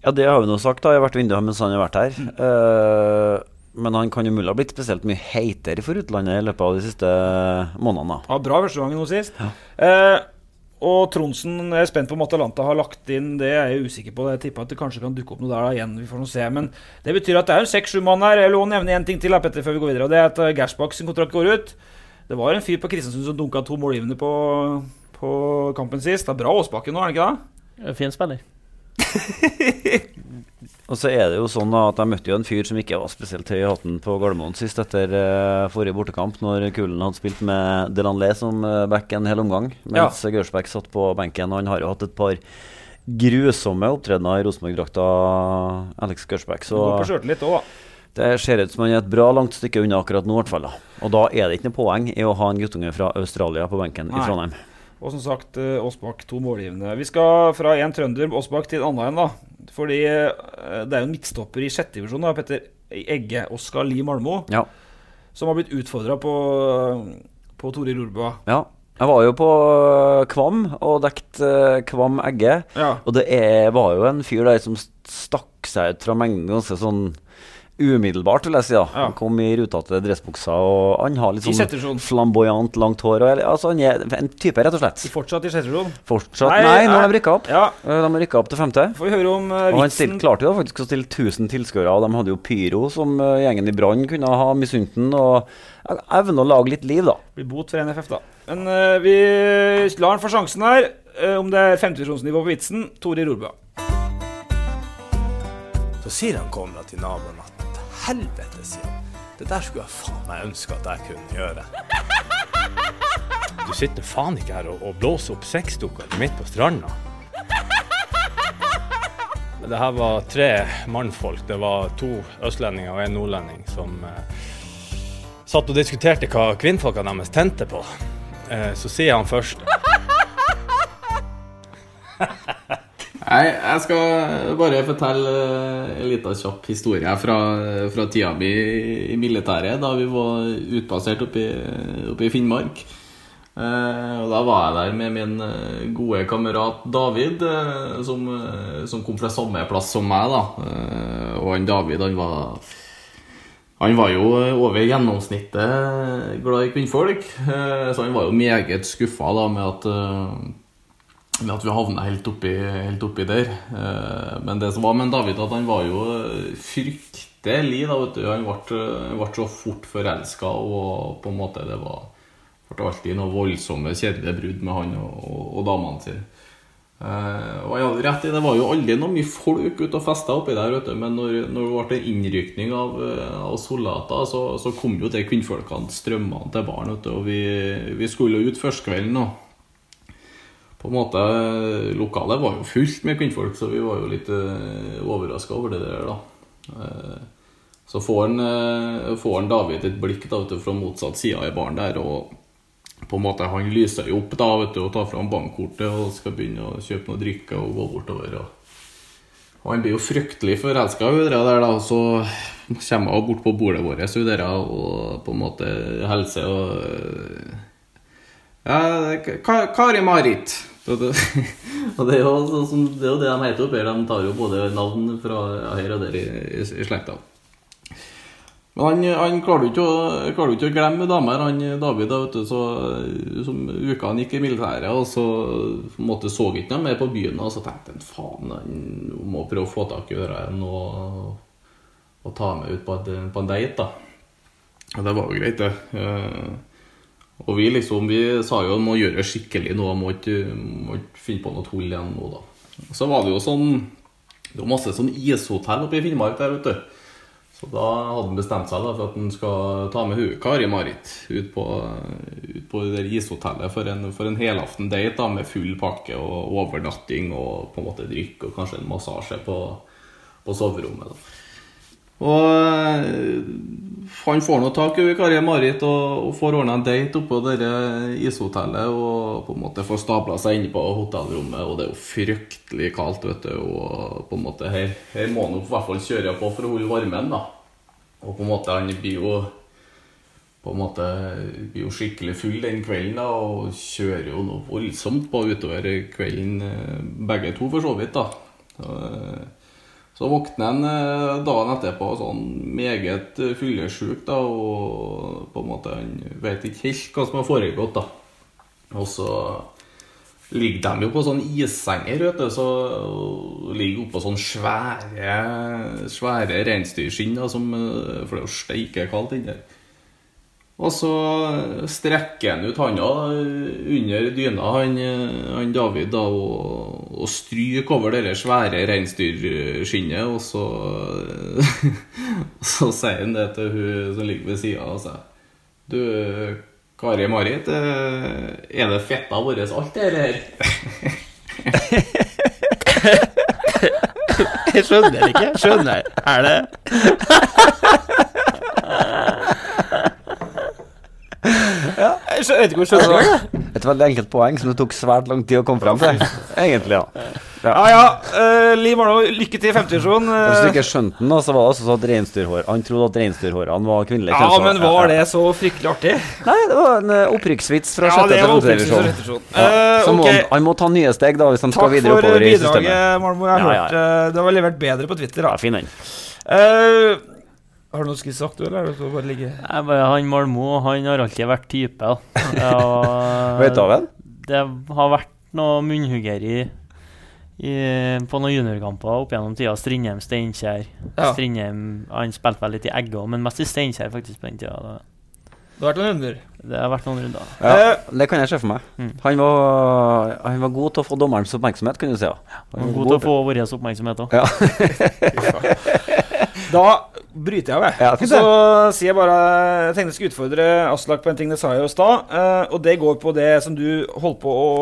Ja, det har vi nå sagt da, i hvert vindu mens han har vært her. Eh, men han kan jo mulig ha blitt spesielt mye heitere for utlandet i løpet av de siste månedene. Ja, bra første gangen nå sist. Eh, og Tronsen jeg er spent på om Atalanta har lagt inn det. er jeg usikker på. det. Jeg tipper at det kanskje kan dukke opp noe der da igjen. Vi får nå se. Men det betyr at det er en seks-sju mann her. Jeg vil også nevne én ting til her, Petter, før vi går videre. Og det er at eh, Gersbach sin kontrakt går ut. Det var en fyr på Kristiansund som dunka to målgivende på, på kampen sist. Det er bra Åsbakken nå, er det ikke det? Fin spiller. *laughs* Og så er det jo sånn at jeg møtte jo en fyr som ikke var spesielt høy i hatten på Gardermoen sist etter uh, forrige bortekamp, når Kulen hadde spilt med Delanlé som uh, back en hel omgang, mens ja. Gørsbæk satt på benken. Og Han har jo hatt et par grusomme opptredener i Rosenborg-drakta, Alex Gørsbæk. Så litt også, det ser ut som han er et bra langt stykke unna akkurat nå, i hvert fall. da. Og da er det ikke noe poeng i å ha en guttunge fra Australia på benken Nei. i Trondheim. Og som sagt, eh, Aasbakk to målgivende. Vi skal fra én trønder, Åsbakk, til en annen en, da. Fordi eh, det er jo en midtstopper i sjette divisjon, Petter Egge Oskar Li Malmo, Ja. som har blitt utfordra på, på Tore Rorbua. Ja. Jeg var jo på øh, Kvam og dekket Kvam Egge. Ja. Og det er, var jo en fyr der som stakk seg ut fra mengden ganske sånn umiddelbart, vil jeg si. da Han kom i rutete dressbukser, og han har litt sånn flamboyant, langt hår. Og, altså, han er en type, rett og slett. Fortsatt i sjette. Fortsatt, Nei, nei, nå har de rykka opp. Ja. Eh, De har rykka opp til femte. Får vi høre om vitsen Og han klarte jo faktisk å stille 1000 tilskuere, og de hadde jo pyro som uh, gjengen i Brann kunne ha misunt den. Og evne å lage litt liv, da. blir bot for NFF, da. Men uh, vi lar han få sjansen her. om det er femtedivisjonsnivå på vitsen. Tore Rorbø. Så sier han kona til naboen helvete, sier. Det der skulle jeg faen meg ønske at jeg kunne gjøre. Du sitter faen ikke her og, og blåser opp sexdukker midt på stranda. Det her var tre mannfolk. Det var to østlendinger og en nordlending som eh, satt og diskuterte hva kvinnfolka deres tente på. Eh, så sier han først *laughs* Nei, jeg skal bare fortelle eh, en liten kjapp historie fra, fra tida mi i militæret, da vi var utplassert oppe i, Finnmark. Eh, og Da var jeg der med min eh, gode kamerat David, som, som kom fra samme plass som meg. da. Og han David han var han var jo over gjennomsnittet glad i kvinnfolk, så han var jo meget skuffa med at med at vi havna helt helt oppi der. Eh, Men det som var med David, at han var jo fryktelig da, vet du. Han ble, ble så fort forelska, og på en måte det var ble alltid noen voldsomme, kjedelige brudd med han og, og, og damene sine. Uh, og jeg hadde rett i, Det var jo aldri noe mye folk ute og festa oppi der, vet du. men når, når det ble innrykning av, eh, av soldater, så, så kom jo de kvinnfolkene strømmende til baren. Vi, vi skulle jo ut førstkvelden. og på en måte, Lokalet var jo fullt med kvinnfolk, så vi var jo litt uh, overraska over det der. da. Eh, så får han, eh, får han David et blikk da, vet du, fra motsatt side i baren der, og på en måte han lyser jo opp da, vet du, og tar fram bankkortet og skal begynne å kjøpe noe drikke og gå bortover. og, Han blir jo fryktelig forelska i det der, da, og så kommer hun bort på bordet vårt og på en måte hilser og ja, Ka- Kari-Marit. *laughs* Og det, er jo sånn som- det er jo det de heter opp her. De tar jo både navn fra her og der i, i, i slekta. Men han, han klarer jo ikke, ikke å glemme damer, han David. da, vet du, så, som Uka han gikk i militæret, og så på en måte så ikke han mer på byen. Og så tenkte han faen, han må prøve å få tak i igjen og, og ta meg ut på, et, på en date. da. Og det var jo greit, det. Og vi liksom, vi sa jo må gjøre skikkelig nå, må ikke, må ikke finne på noe tull igjen nå, da. Så var det jo sånn Det var masse sånn ishotell oppe i Finnmark der, vet du. Så da hadde han bestemt seg da, for at han skal ta med hun Kari-Marit ut på, ut på det der ishotellet for en, for en helaften date da, med full pakke og overnatting og på en måte drikk og kanskje en massasje på, på soverommet. da. Og eh, han får nå tak i Kari Marit og, og får ordna en date oppå det ishotellet og på en måte får stabla seg inne på hotellrommet, og det er jo fryktelig kaldt, vet du. Og på en måte her, her må han i hvert fall kjøre på for å holde varmen, da. Og på en måte han blir jo på en måte blir jo skikkelig full den kvelden da, og kjører jo noe voldsomt på utover kvelden, eh, begge to for så vidt. da. Så, eh, så våkner han eh, dagen etterpå sånn meget eh, fyllesyk, da, og på en måte han vet ikke helt hva som har foregått. da. Og så ligger de jo på sånn issenger, vet du, så ligger oppå sånn svære, svære reinsdyrskinn, som, eh, for det er jo steike kaldt inni der. Og så strekker han ut handa under dyna, han, han David, da, og, og stryker over det svære reinsdyrskinnet, og så *laughs* Så sier han det til hun som ligger ved sida av seg. Du, Kari Marit, eh, er det fetta vår alt, det her? *laughs* Jeg skjønner ikke. Skjønner. Er det *laughs* Jeg vet ikke hvor jeg skjønner det. Et veldig enkelt poeng som det tok svært lang tid å komme fram til. Egentlig, ja. Ja ja, eh, Liv Arno, lykke til i femtedivisjon. Hvis du ikke skjønte den, så var det altså så at reinsdyrhår Han trodde at reinsdyrhårene var kvinnelige Ja, men var det så fryktelig artig? Nei, det var en uh, opprykksvits fra Ja, sjette det til var femte divisjon. sjette. Ja. Eh, Så må ok. han, han må ta nye steg da hvis han skal Takk videre for oppover i bidraget. Malmo. Jeg har Ja, ja, hørt eh, Det var levert bedre på Twitter. Da. Ja, fin den. Eh, har du noe skulle sagt, du, eller? er det bare ligge Nei, bare Han Malmo han har alltid vært type. da. Vet du av ham? Det har vært noe munnhuggeri på noen juniorkamper opp gjennom tida. Strindheim, Steinkjer. Ja. Strindheim, Han spilte vel litt i Egga, men mest i Steinkjer faktisk på den tida. da. Det har vært noen runder. Det har vært noen runder. Ja, det kan jeg se for meg. Mm. Han, var, han var god til å få dommerens oppmerksomhet, kan du si. Ja. Han var god til å få vår oppmerksomhet òg. Ja. *laughs* *laughs* Da bryter jeg av, jeg. Ja, så sier jeg bare Jeg tenkte jeg skulle utfordre Aslak på en ting det sa jeg i stad. eh, og det går på det som du holdt på å,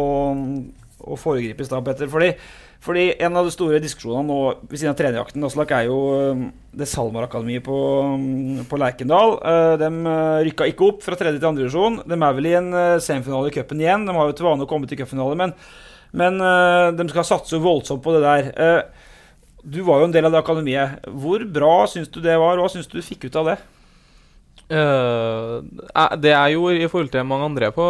å, å foregripe i stad, Petter. Fordi, fordi en av de store diskusjonene nå ved siden av trenerjakten Aslak, er jo eh, det SalMar-akademiet på, mm, på Lerkendal. Uh, de eh, rykka ikke opp fra tredje til andre divisjon. De er vel i en eh, semifinale i cupen igjen. De har jo til vane å komme til cupfinale, men, men eh, de skal satse voldsomt på det der. Eh, du var jo en del av det akademiet. Hvor bra syns du det var? Hva syns du du fikk ut av det? Uh, det jeg gjorde i forhold til mange andre på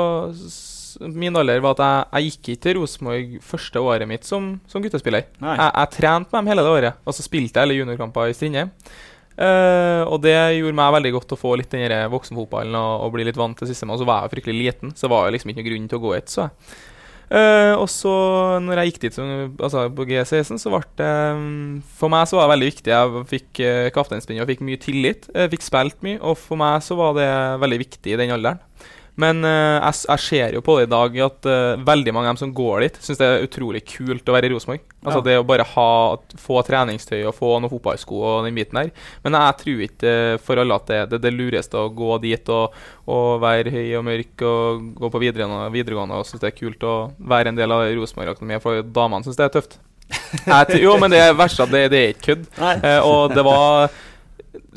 min alder, var at jeg, jeg gikk ikke til Rosenborg første året mitt som, som guttespiller. Jeg, jeg trente med dem hele det året, og så spilte jeg alle juniorkamper i Strindheim. Uh, og det gjorde meg veldig godt å få litt den voksenfotballen og, og bli litt vant til systemet. Og så var jeg fryktelig liten, så var det liksom ikke noen grunn til å gå ut, Så jeg. Eh, og så, når jeg gikk dit som, altså på G16, så ble det um, For meg så var det veldig viktig. Jeg fikk uh, kapteinspinn og fikk mye tillit. Jeg fikk spilt mye, og for meg så var det veldig viktig i den alderen. Men uh, jeg, jeg ser jo på det i dag at uh, veldig mange av dem som går dit, syns det er utrolig kult å være i Rosenborg. Altså Ja. det å bare ha, få treningstøy og få noen fotballsko og den biten der. Men jeg tror ikke eh, for alle at det er det, det lureste å gå dit og, og være høy og mørk og gå på videregående, videregående og synes det er kult å være en del av Rosenborg-akademiet, for damene syns det er tøft. *laughs* Jo, men det er verst at det, det er ikke kødd. Uh, og det var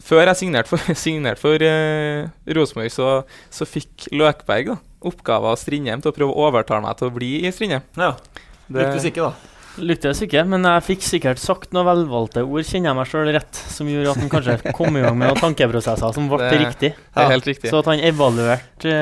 Før jeg signerte for, *laughs* signert for uh, Rosenborg, så, så fikk Løkberg da, oppgave av Strindheim til å prøve å overtale meg til å bli i Strindheim. Ja. Det- Lyktes ikke, da. Lyktes ikke, men jeg fikk sikkert sagt noen velvalgte ord, kjenner jeg meg sjøl rett, som gjorde at han kanskje kom i gang med noen tankeprosesser som ble Det- riktig. det er helt riktig. Så at han evaluerte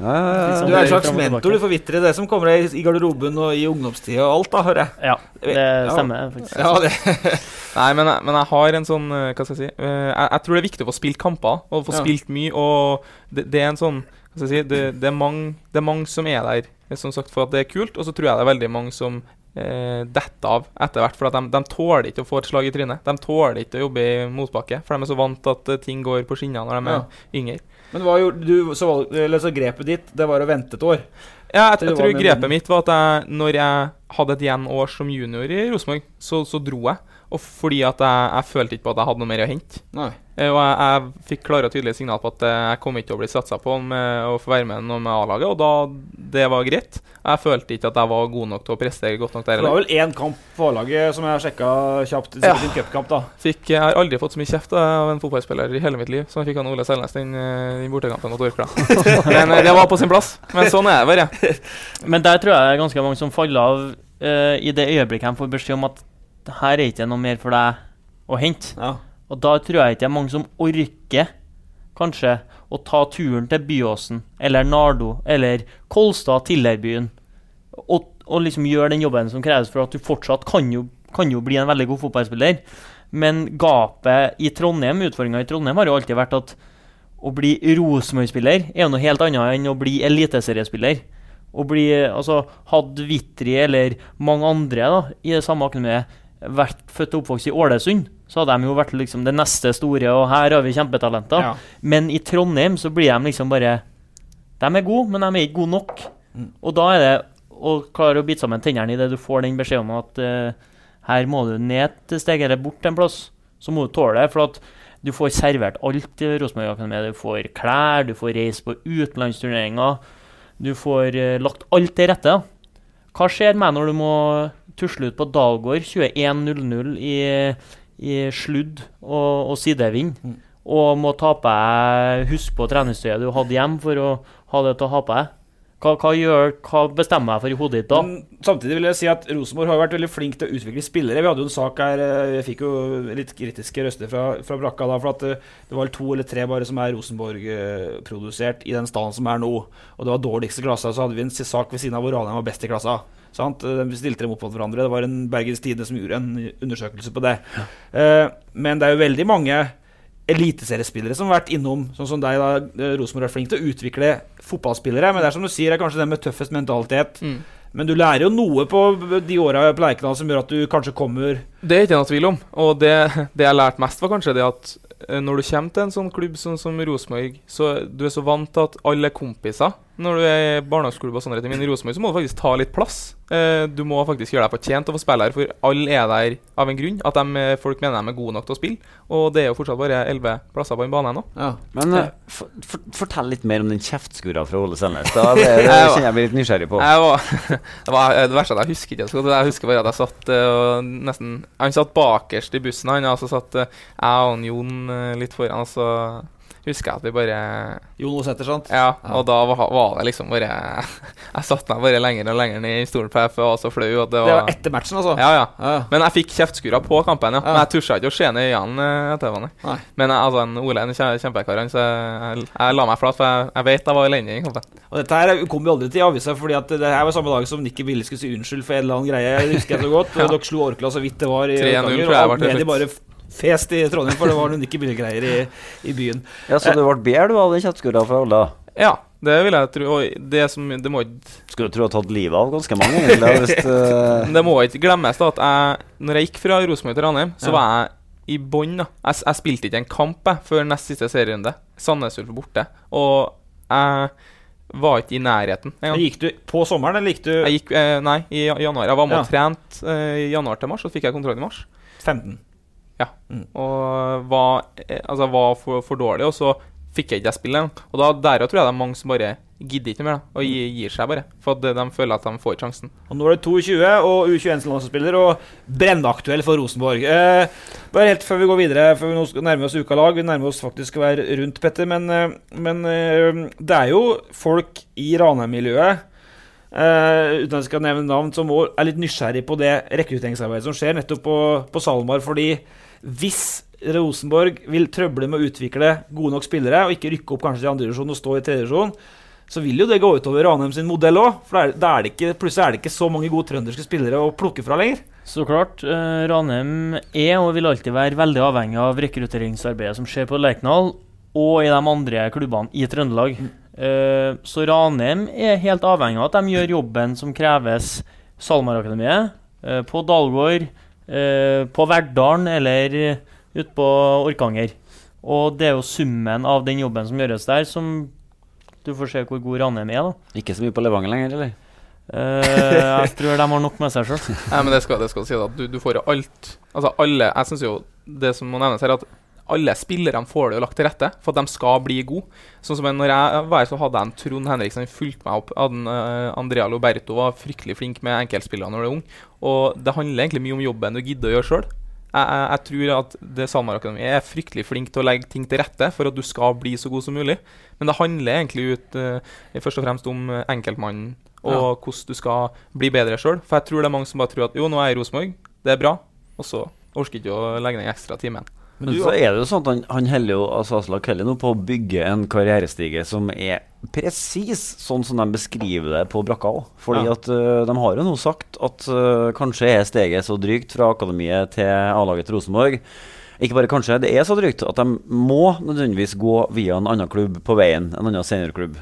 eh, ja. Du er en slags mentor du forvitrer det som kommer deg i garderoben og i ungdomstida og alt, da, hører jeg. Ja, det stemmer faktisk. Ja, det. *laughs* Nei, men, jeg- men jeg har en sånn eh, Hva skal jeg si eh, jeg, jeg tror det er viktig å få spilt kamper, og få Ja. spilt mye. Og det, det er en sånn Hva skal jeg si Det, det, er mange, det er mange som er der eh, som sagt for at det er kult, og så tror jeg det er veldig mange som eh, detter av etter hvert. For at de, de tåler ikke å få et slag i trynet. De tåler ikke å jobbe i motbakke, for de er så vant til at ting går på skinner når de er yngre. Men gjorde du så, eller så grepet ditt, det var å vente et år? Ja, jeg, jeg tror grepet mitt var at jeg, når jeg hadde et igjen år som junior i Rosenborg, så, så dro jeg. Og fordi at jeg, jeg følte ikke på at jeg hadde noe mer å hente. Nei. Eh, Og jeg, jeg fikk klare og tydelige signal på at eh, jeg kom ikke til å bli satsa på med å få være med noe med A-laget, og da det var greit. Jeg følte ikke at jeg var god nok til å prestere godt nok der. Det var vel én kamp på A-laget som jeg sjekka kjapt. Ja. En cupkamp, da. Fikk, jeg har aldri fått så mye kjeft eh, av en fotballspiller i hele mitt liv som jeg fikk av Ole Selnes den, den bortekampen mot Orkla. *laughs* Men det var på sin plass. Men sånn er det bare. *laughs* Men der tror jeg det er ganske mange som faller av uh, i det øyeblikket de får beskjed om at det her er ikke noe mer for deg å hente. Og da tror jeg ikke det er mange som orker, kanskje, å ta turen til Byåsen eller Nardo eller Kolstad, Tillerbyen, og, og liksom gjøre den jobben som kreves for at du fortsatt kan jo, kan jo bli en veldig god fotballspiller. Men gapet i Trondheim, utfordringa i Trondheim har jo alltid vært at å bli Rosenborg-spiller er jo noe helt annet enn å bli eliteseriespiller. Å bli, altså, Hadde Vitri eller mange andre da, i det samme akademiet vært født og oppvokst i Ålesund, så hadde de jo vært liksom det neste store, og her har vi kjempetalenter. Ja. Men i Trondheim så blir de liksom bare De er gode, men de er ikke gode nok. Mm. Og da er det å klare å bite sammen tennene idet du får den beskjeden om at uh, her må du ned et steg eller bort en plass. Så må du tåle det. For at du får servert alt i Rosenborg Akademi. Du får klær, du får reise på utenlandsturneringer. Du får uh, lagt alt til rette. da. Hva skjer med når du må tusle ut på Dalgård 21.00 i, i sludd og, og sidevind? Og må ta på deg Husk på treningstøyet du hadde hjemme for å ha det til å ha på deg. Hva, hva, gjør, hva bestemmer jeg for i hodet ditt da? Men samtidig vil jeg si at Rosenborg har vært veldig flink til å utvikle spillere. Vi hadde jo en sak her eh, Jeg fikk jo litt kritiske røster fra, fra brakka da. For at eh, det var to eller tre bare som er Rosenborg-produsert i den staden som er nå. Og det var dårligste klassa. Så hadde vi en sak ved siden av hvor Ranheim var best i klassa. Sant? De Vi stilte dem opp mot hverandre. Det var en Bergens Tidende som gjorde en undersøkelse på det. Ja. men det er jo veldig mange eliteseriespillere som har vært innom, sånn som deg, da, eh, Rosenborg er flink til å utvikle fotballspillere. Men det er som du sier, er kanskje den med tøffest mentalitet. Mm. Men du lærer jo noe på de åra på Lerkendal som gjør at du kanskje kommer Det er ikke noe tvil om. Og det, det jeg lærte mest, var kanskje det at eh, når du kommer til en sånn klubb sånn som Rosenborg, så du er så vant til at alle er kompiser. Når du er i barnehageklubb og sånne ting, men i Rosenborg så må du faktisk ta litt plass. Eh, du må faktisk gjøre deg fortjent til å få spille her, for alle er der av en grunn. At de, eh, folk mener de er gode nok til å spille. Og det er jo fortsatt bare elleve plasser på en bane ennå. Men eh, for, for, fortell litt mer om den kjeftskura fra Ole Selnes. *laughs* Det, det, det kjenner jeg blir litt nysgjerrig på. Jeg var, *laughs* det, var, det verste er at jeg husker ikke så. Jeg husker bare at jeg satt og nesten Han satt bakerst i bussen, han, og så satt jeg og Jon litt foran, og så husker jeg at vi bare Jon Osæter, sant? Ja, og da var, var det liksom bare *laughs* Jeg satte meg bare lenger og lenger ned i stolen, for jeg var så flau. Det Det var etter matchen, altså? Ja, ja. Men jeg fikk kjeftskura på kampen, ja. Ja. Men jeg turte ikke å se ned i øynene etter etterpå. nei. Nei. Men altså, en Ole er en kje- kjempekar, så jeg, jeg la meg flat, for jeg, jeg vet jeg var elendig i kampen. Og dette her kom jo aldri til i avisa, fordi at det her var samme dag som Nikki Bille skulle si unnskyld for en eller annen greie. Det husker jeg så godt. *laughs* Ja. dere slo Orkla så vidt det var. i 3-0 tror jeg ble det slutt. bare fest i Trondheim, for det var noen ikke billige greier i, i byen. Ja, Så du ble bedre du av den kjeftskurra fra Olda? Ja, det vil jeg tro. Og det som Det må ikke Skulle tro du har tatt livet av ganske mange, egentlig. Hvis, eh, *laughs* Det må ikke glemmes da at jeg Når jeg gikk fra Rosenborg til Ranheim, så Ja. var jeg i bånn. Jeg, jeg spilte ikke en kamp jeg, før nest siste serierunde. Sandnes Ulf borte. Og jeg var ikke i nærheten. Gikk du på sommeren, eller gikk du Jeg gikk, eh, Nei, i januar. Jeg var med Ja. trente eh, i januar til mars, og så fikk jeg kontrakt i mars. 15. Ja. Og var, eh, altså, var for, for dårlig, og så fikk jeg ikke spille engang. Og da, der tror jeg det er mange som bare gidder ikke mer, da, og gir, gir seg bare. For at de, de føler at de får sjansen. Og nå er det 22 og U21-landslagsspiller og brennaktuell for Rosenborg. Eh, bare helt før vi går videre, før vi nå skal nærme oss ukalag Vi nærmer oss faktisk å være rundt, Petter. Men, eh, men eh, det er jo folk i Ranheim-miljøet Uh, uten at jeg skal nevne navn, som er litt nysgjerrig på det rekrutteringsarbeidet som skjer nettopp på, på SalMar. Fordi hvis Rosenborg vil trøble med å utvikle gode nok spillere, og ikke rykke opp kanskje til andre divisjon og stå i tredje divisjon, så vil jo det gå utover Ranheim sin modell òg. For plutselig er det ikke så mange gode trønderske spillere å plukke fra lenger. Så klart. eh, Ranheim er og vil alltid være veldig avhengig av rekrutteringsarbeidet som skjer på Lerkendal og i de andre klubbene i Trøndelag. Eh, så Ranheim er helt avhengig av at de gjør jobben som kreves SalMar-akademiet, eh, på Dalgård, på Verdalen eller ute på Orkanger. Og det er jo summen av den jobben som gjøres der, som du får se hvor god Ranheim er, da. Ikke så mye på Levanger lenger, eller? Uh, jeg tror de har nok med seg sjøl. *laughs* Nei, men det skal, det skal si da. Du, du får jo alt Altså alle Jeg syns jo det som må nevnes her, at alle spillerne får det jo lagt til rette for at de skal bli gode. Sånn som når jeg var her, så hadde jeg en Trond Henriksen som fulgte meg opp. Hadde en, eh, Andrea Loberto var fryktelig flink med enkeltspillere når du er ung. Og det handler egentlig mye om jobben du gidder å gjøre sjøl. Jeg, jeg, jeg tror at det SalMar Akademiet er fryktelig flink til å legge ting til rette for at du skal bli så god som mulig. Men det handler egentlig ut, uh, først og fremst om eh, enkeltmannen og Ja. hvordan du skal bli bedre sjøl. For jeg tror det er mange som bare tror at jo, nå er jeg i Rosenborg, det er bra, og så orker ikke å legge ned ekstra timen. Men så er det jo sånn at han, han heller jo altså Aslak Kelly nå på å bygge en karrierestige som er presis sånn som de beskriver det på brakka òg. Fordi Ja. at uh, de har jo nå sagt at uh, kanskje er steget så drygt fra akademiet til A-laget til Rosenborg. Ikke bare kanskje, det er så drygt at de må nødvendigvis gå via en annen klubb på veien. En annen seniorklubb.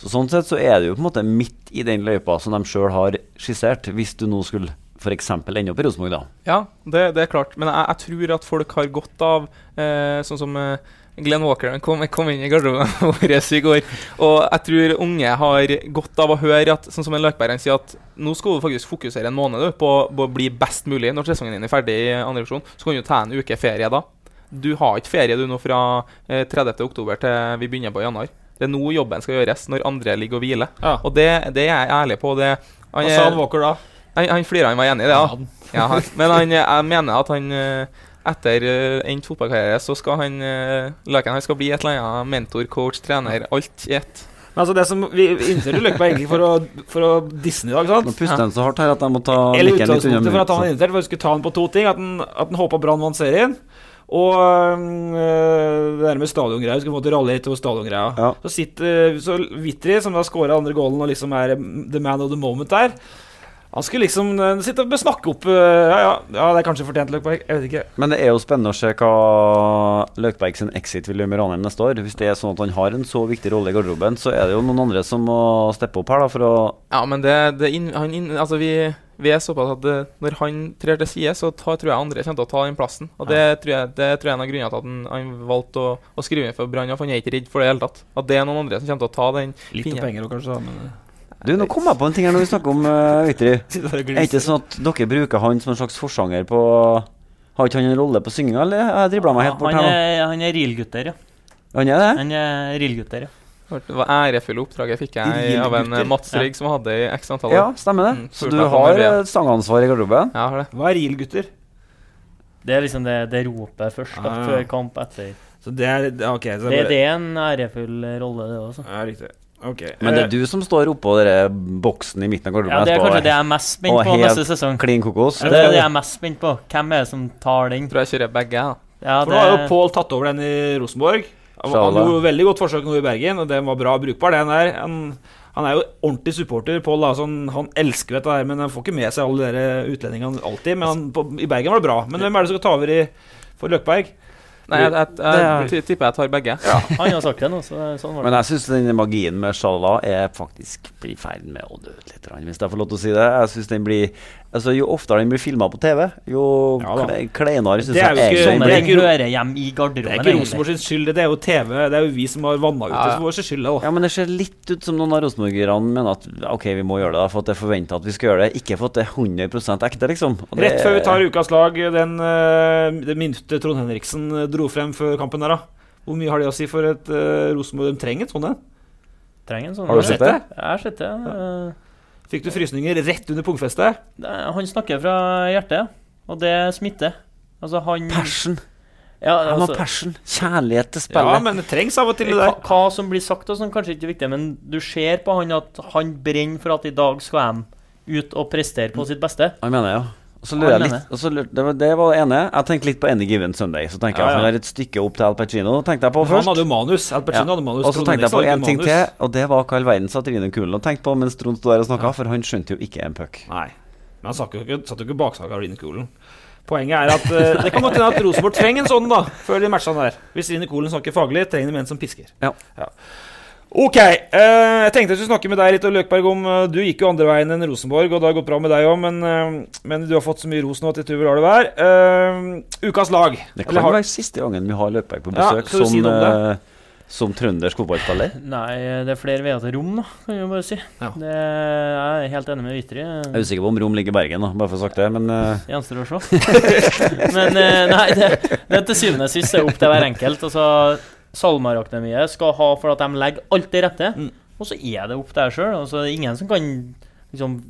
Så Sånn sett så er det jo på en måte midt i den løypa som de sjøl har skissert, hvis du nå skulle f.eks. ende opp i Rosenborg, da. Ja, det, det er klart. Men jeg, jeg tror at folk har godt av eh, Sånn som eh, Glenn Walker han kom, kom inn i garderoben *laughs* vår i går. Og jeg tror unge har godt av å høre at sånn som en Løkberg sier at nå skal du faktisk fokusere en måned du, på, på å bli best mulig når sesongen din er ferdig i andre divisjon. Så kan du ta en uke ferie da. Du har ikke ferie du nå fra eh, 30. oktober til vi begynner på januar. Det er nå jobben skal gjøres, når andre ligger og hviler. Og det, det er jeg ærlig på. Det, Hva sa han Walker da? Han, han flira, han var enig i det. Ja. *laughs* Ja, han, men han, jeg mener at han eh, etter uh, endt fotballkarriere så skal han uh, Løken han skal bli et eller annet mentor, coach, trener. Alt i ett. Men altså det som Vi innser Løkberg egentlig for å, for å disse i dag. sant? Nå puster han så hardt her at jeg må ta Eller utgangspunktet for at han er invitert, for vi skulle ta han på to ting. At han, at han håpa Brann vant serien. Og øh, det der med stadiongreier. Vi skulle få til rally til stadiongreia. Så sitter Så Vitri, som har skåra andre goalen og liksom er mm, the man of the moment der Han skulle liksom uh, sitte og snakke opp uh, ja, ja, ja, det er kanskje fortjent, Løkberg. Jeg vet ikke. Men det er jo spennende å se hva Løkberg sin exit vil gjøre med Ranheim neste år. Hvis det er sånn at han har en så viktig rolle i garderoben, så er det jo noen andre som må steppe opp her da for å Ja, men det, det inn, han inn, altså vi, vi er såpass at det, når han trer til side, så tar, tror jeg andre kommer til å ta den plassen. Og det, tror jeg, det tror jeg er en av grunnene til at han, han valgte å, å skrive inn for Brann. For han er ikke redd for det i det hele tatt. At det er noen andre som kommer til å ta den Litt pinnen. penger òg, kanskje. Men øh. Du, nå kom jeg på en ting her når vi snakker om uh. *laughs* Er og gliser. Er ikke sånn at dere bruker han som en slags forsanger på Har ikke han en rolle på synginga, eller har jeg dribla meg helt bort han, her nå? han er real-gutter, ja. Han er det? Han er real-gutter, ja. Det var ærefulle oppdraget fikk jeg av en Mats Rigg Ja. Som hadde i x antall Ja, stemmer det. Mm, Så du har eh, sangansvar i garderoben? Ja, har det. Hva er real, gutter? Det er liksom det, det ropet først, da, Ah. før kamp, etter. Så det er okay, så Det, bare- det er en ærefull rolle, det også. Ja, riktig. Ok. Men det Eh, er du som står oppå boksen i midten av garderoben Ja, det er kanskje det jeg er mest spent på helt neste sesong. Klin kokos. Det er det jeg er mest spent på. Hvem er det som tar den? Tror jeg kjører begge, Ja. Ja, For nå har jo Pål tatt over den i Rosenborg. Han han jo gjorde veldig godt forsøk nå i Bergen, og den var bra brukbar, den der. Han, han er jo ordentlig supporter, Pål. sånn, Han elsker dette her, men han får ikke med seg alle de utlendingene alltid. Men han, på, i Bergen var det bra. Men hvem er det som skal ta over i, for Løkberg? Nei, jeg, jeg, er- jeg, tipper jeg tar begge. *laughs* Han har sagt det nå, så sånn var det. Men jeg syns den magien med Shala er faktisk i ferd med å dø litt, hvis jeg får lov til å si det. Jeg synes den blir Altså Jo oftere den blir filma på TV, jo Ja kle- kleinere syns Det jeg ikke- egentlig Sånne det er ikke hører hjem i Det er ikke Rosenborg sin skyld, det er jo TV. Det er jo vi som har vanna ut det. Ja. Så vår skyld, Også. Ja, men det ser litt ut som noen av rosenborgerne mener at ok, vi må gjøre det for at det er forventa at vi skal gjøre det. Ikke for at det er 100 ekte, liksom. Og det- Rett før vi tar ukas lag, den, eh, det minste Trond Henriksen eh, dro frem før kampen der, da. Hvor mye har det å si for et uh, Rosenborg? De trenger en sånn en. Sånn. Har du sett det? Jeg har sett det. Eh, Fikk du frysninger rett under pungfestet? Han snakker fra hjertet, og det smitter. Altså, han Passion. Ja, Han har altså, passion. Kjærlighet til Ja, men det trengs av og til det hva, der. hva som blir sagt, og sånn, kanskje ikke viktig, men du ser på han at han brenner for at i dag skal han ut og prestere på sitt beste. Han mener ja. Og så lurer jeg litt så det, var, det var det ene. Jeg tenkte litt på Any Given Sunday. Så tenker jeg Ja, at ja. han et stykke opp til Al Pacino. Tenkte jeg på Han hadde jo manus. Al Pacino Ja. hadde manus. Og så tenkte jeg på en ting manus. til, og det var hva all verden Satrine Kulen og tenkte på mens Trond sto der og snakka, for han skjønte jo ikke en puck. Nei. Men han satt jo ikke, satt jo ikke baksaga av Rine Kolen. Poenget er at uh, det kan godt hende at Rosenborg trenger en sånn da før de matchene der. Hvis Rine Kolen snakker faglig, trenger de en som pisker. Ja. Ja. Ok. eh, jeg tenkte jeg skulle snakke med deg litt og Løkberg om eh, Du gikk jo andre veien enn Rosenborg, og det har gått bra med deg òg, men, eh, men du har fått så mye ros nå at jeg tror vi lar det være. Eh, ukas lag. Det kan har- være siste gangen vi har Løkberg på Ja, besøk skal du si som, noe om det? eh, som trøndersk fotballspiller. *laughs* Nei, det er flere veier til rom, da, kan jeg bare si. Ja. Det, jeg er helt enig med Vitri. Jeg er usikker på om Rom ligger i Bergen, da, bare for å ha sagt det, men Gjenstår å se. *laughs* Men uh, nei, det, det til syvende og sist er opp til hver enkelt. Altså, SalMar-akademiet skal ha for at de legger alt til rette, Mm. og så er det opp til deg sjøl. Altså, det er ingen som kan liksom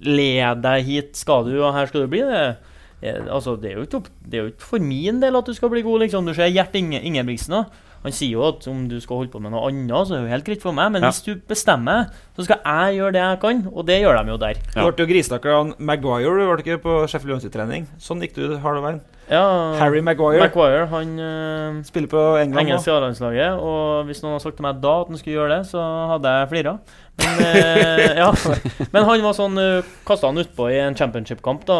lede deg hit skal du, og her skal du bli. Det, er- altså, det, er jo ikke det er jo ikke for min del at du skal bli god, liksom. Du ser Gjert Inge, Ingebrigtsen òg. Han sier jo at om du skal holde på med noe annet, så er det jo helt greit for meg. Men Ja. hvis du bestemmer, så skal jeg gjøre det jeg kan, og det gjør de jo der. Du ble jo gristakker av Maguire, du ble ikke på Sheffield United-trening. Sånn gikk du harde veien. Ja, Harry Maguire. Maguire han uh, Spiller på England engelsk. A-landslaget. Og hvis noen hadde sagt til meg da at han skulle gjøre det, så hadde jeg flira. Men, uh, *laughs* ja. Men han var sånn uh, Kasta han utpå i en championship-kamp. da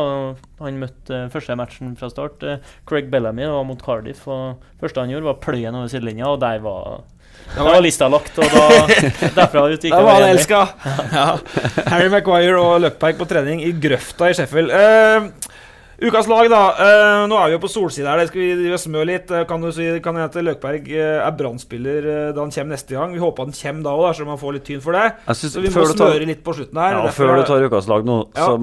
Han møtte uh, første matchen fra start. eh, Craig Bellamy var mot Cardiff. Og første han gjorde, var pløyen over sidelinja, og der var da var lista lagt, og da *laughs* derfra ut gikk Da var han elska! Ja. Harry Maguire og Løkberg på trening i grøfta i Sheffield. Eh, Ukas lag, da. Eh, nå er vi jo på solsida her. Det skal vi drive smøre litt. Eh, Kan du si kan jeg at Løkberg eh, er Brann-spiller da han kommer neste gang? Vi håper han kommer da òg, så man får litt tyn for det. Synes- så vi må smøre tar- litt på slutten her. Ja, Derfor Før du tar ukas lag nå, Ja. så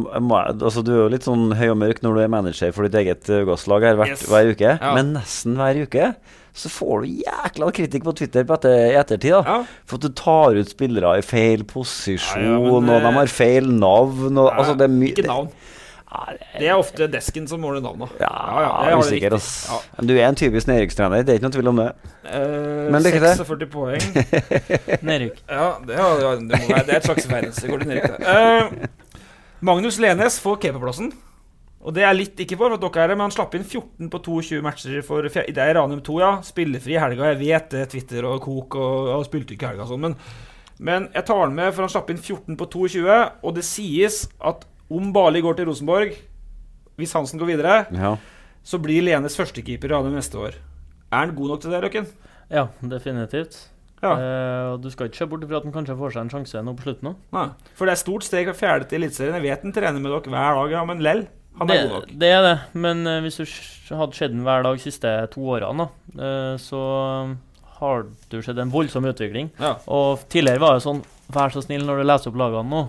altså, du er jo litt sånn høy og mørk når du er manager for ditt eget ukas lag her hvert, Yes. hver uke. Ja. Men nesten hver uke så får du jækla kritikk på Twitter på etter, i ettertid. da For at du tar ut spillere i feil posisjon, Ja, ja, men, og de har feil navn. Og, Ja, altså, det er mye Ikke navn. Det er ofte desken som måler navnet. Ja, ja, Ja, det det usikker, ass. Ja. Du er en typisk nedrykkstrener, det er ikke noe tvil om det. Eh, Men lykke til. 46 poeng. *laughs* Nedrykk. Ja, det, ja, det, må være, det er et slags verdensrekord i nedrykk. det. Eh, Magnus Lenes får keeperplassen. Og det er litt ikke for at dere er det, men han slapp inn 14 på 22 matcher for Det er Ranum 2, ja. Spillefri i helga. Jeg vet det, Twitter og Kok og og spilte ikke i helga sånn, men, men jeg tar han med, for han slapp inn 14 på 22, og det sies at om Bali går til Rosenborg, hvis Hansen går videre, Ja. så blir Lenes førstekeeper av det neste år. Er han god nok til det, Løkken? Ja, definitivt. Ja. Eh, du skal ikke se bort fra at han kanskje får seg en sjanse nå på slutten òg. For det er stort steg fra fjerde til Eliteserien. Jeg vet han trener med dere hver dag, ja, men lell. Han er det, god nok. det er det, men uh, hvis du hadde sett den hver dag de siste to årene, da, uh, så har du sett en voldsom utvikling. Ja. Og tidligere var det sånn Vær så snill når du leser opp lagene nå.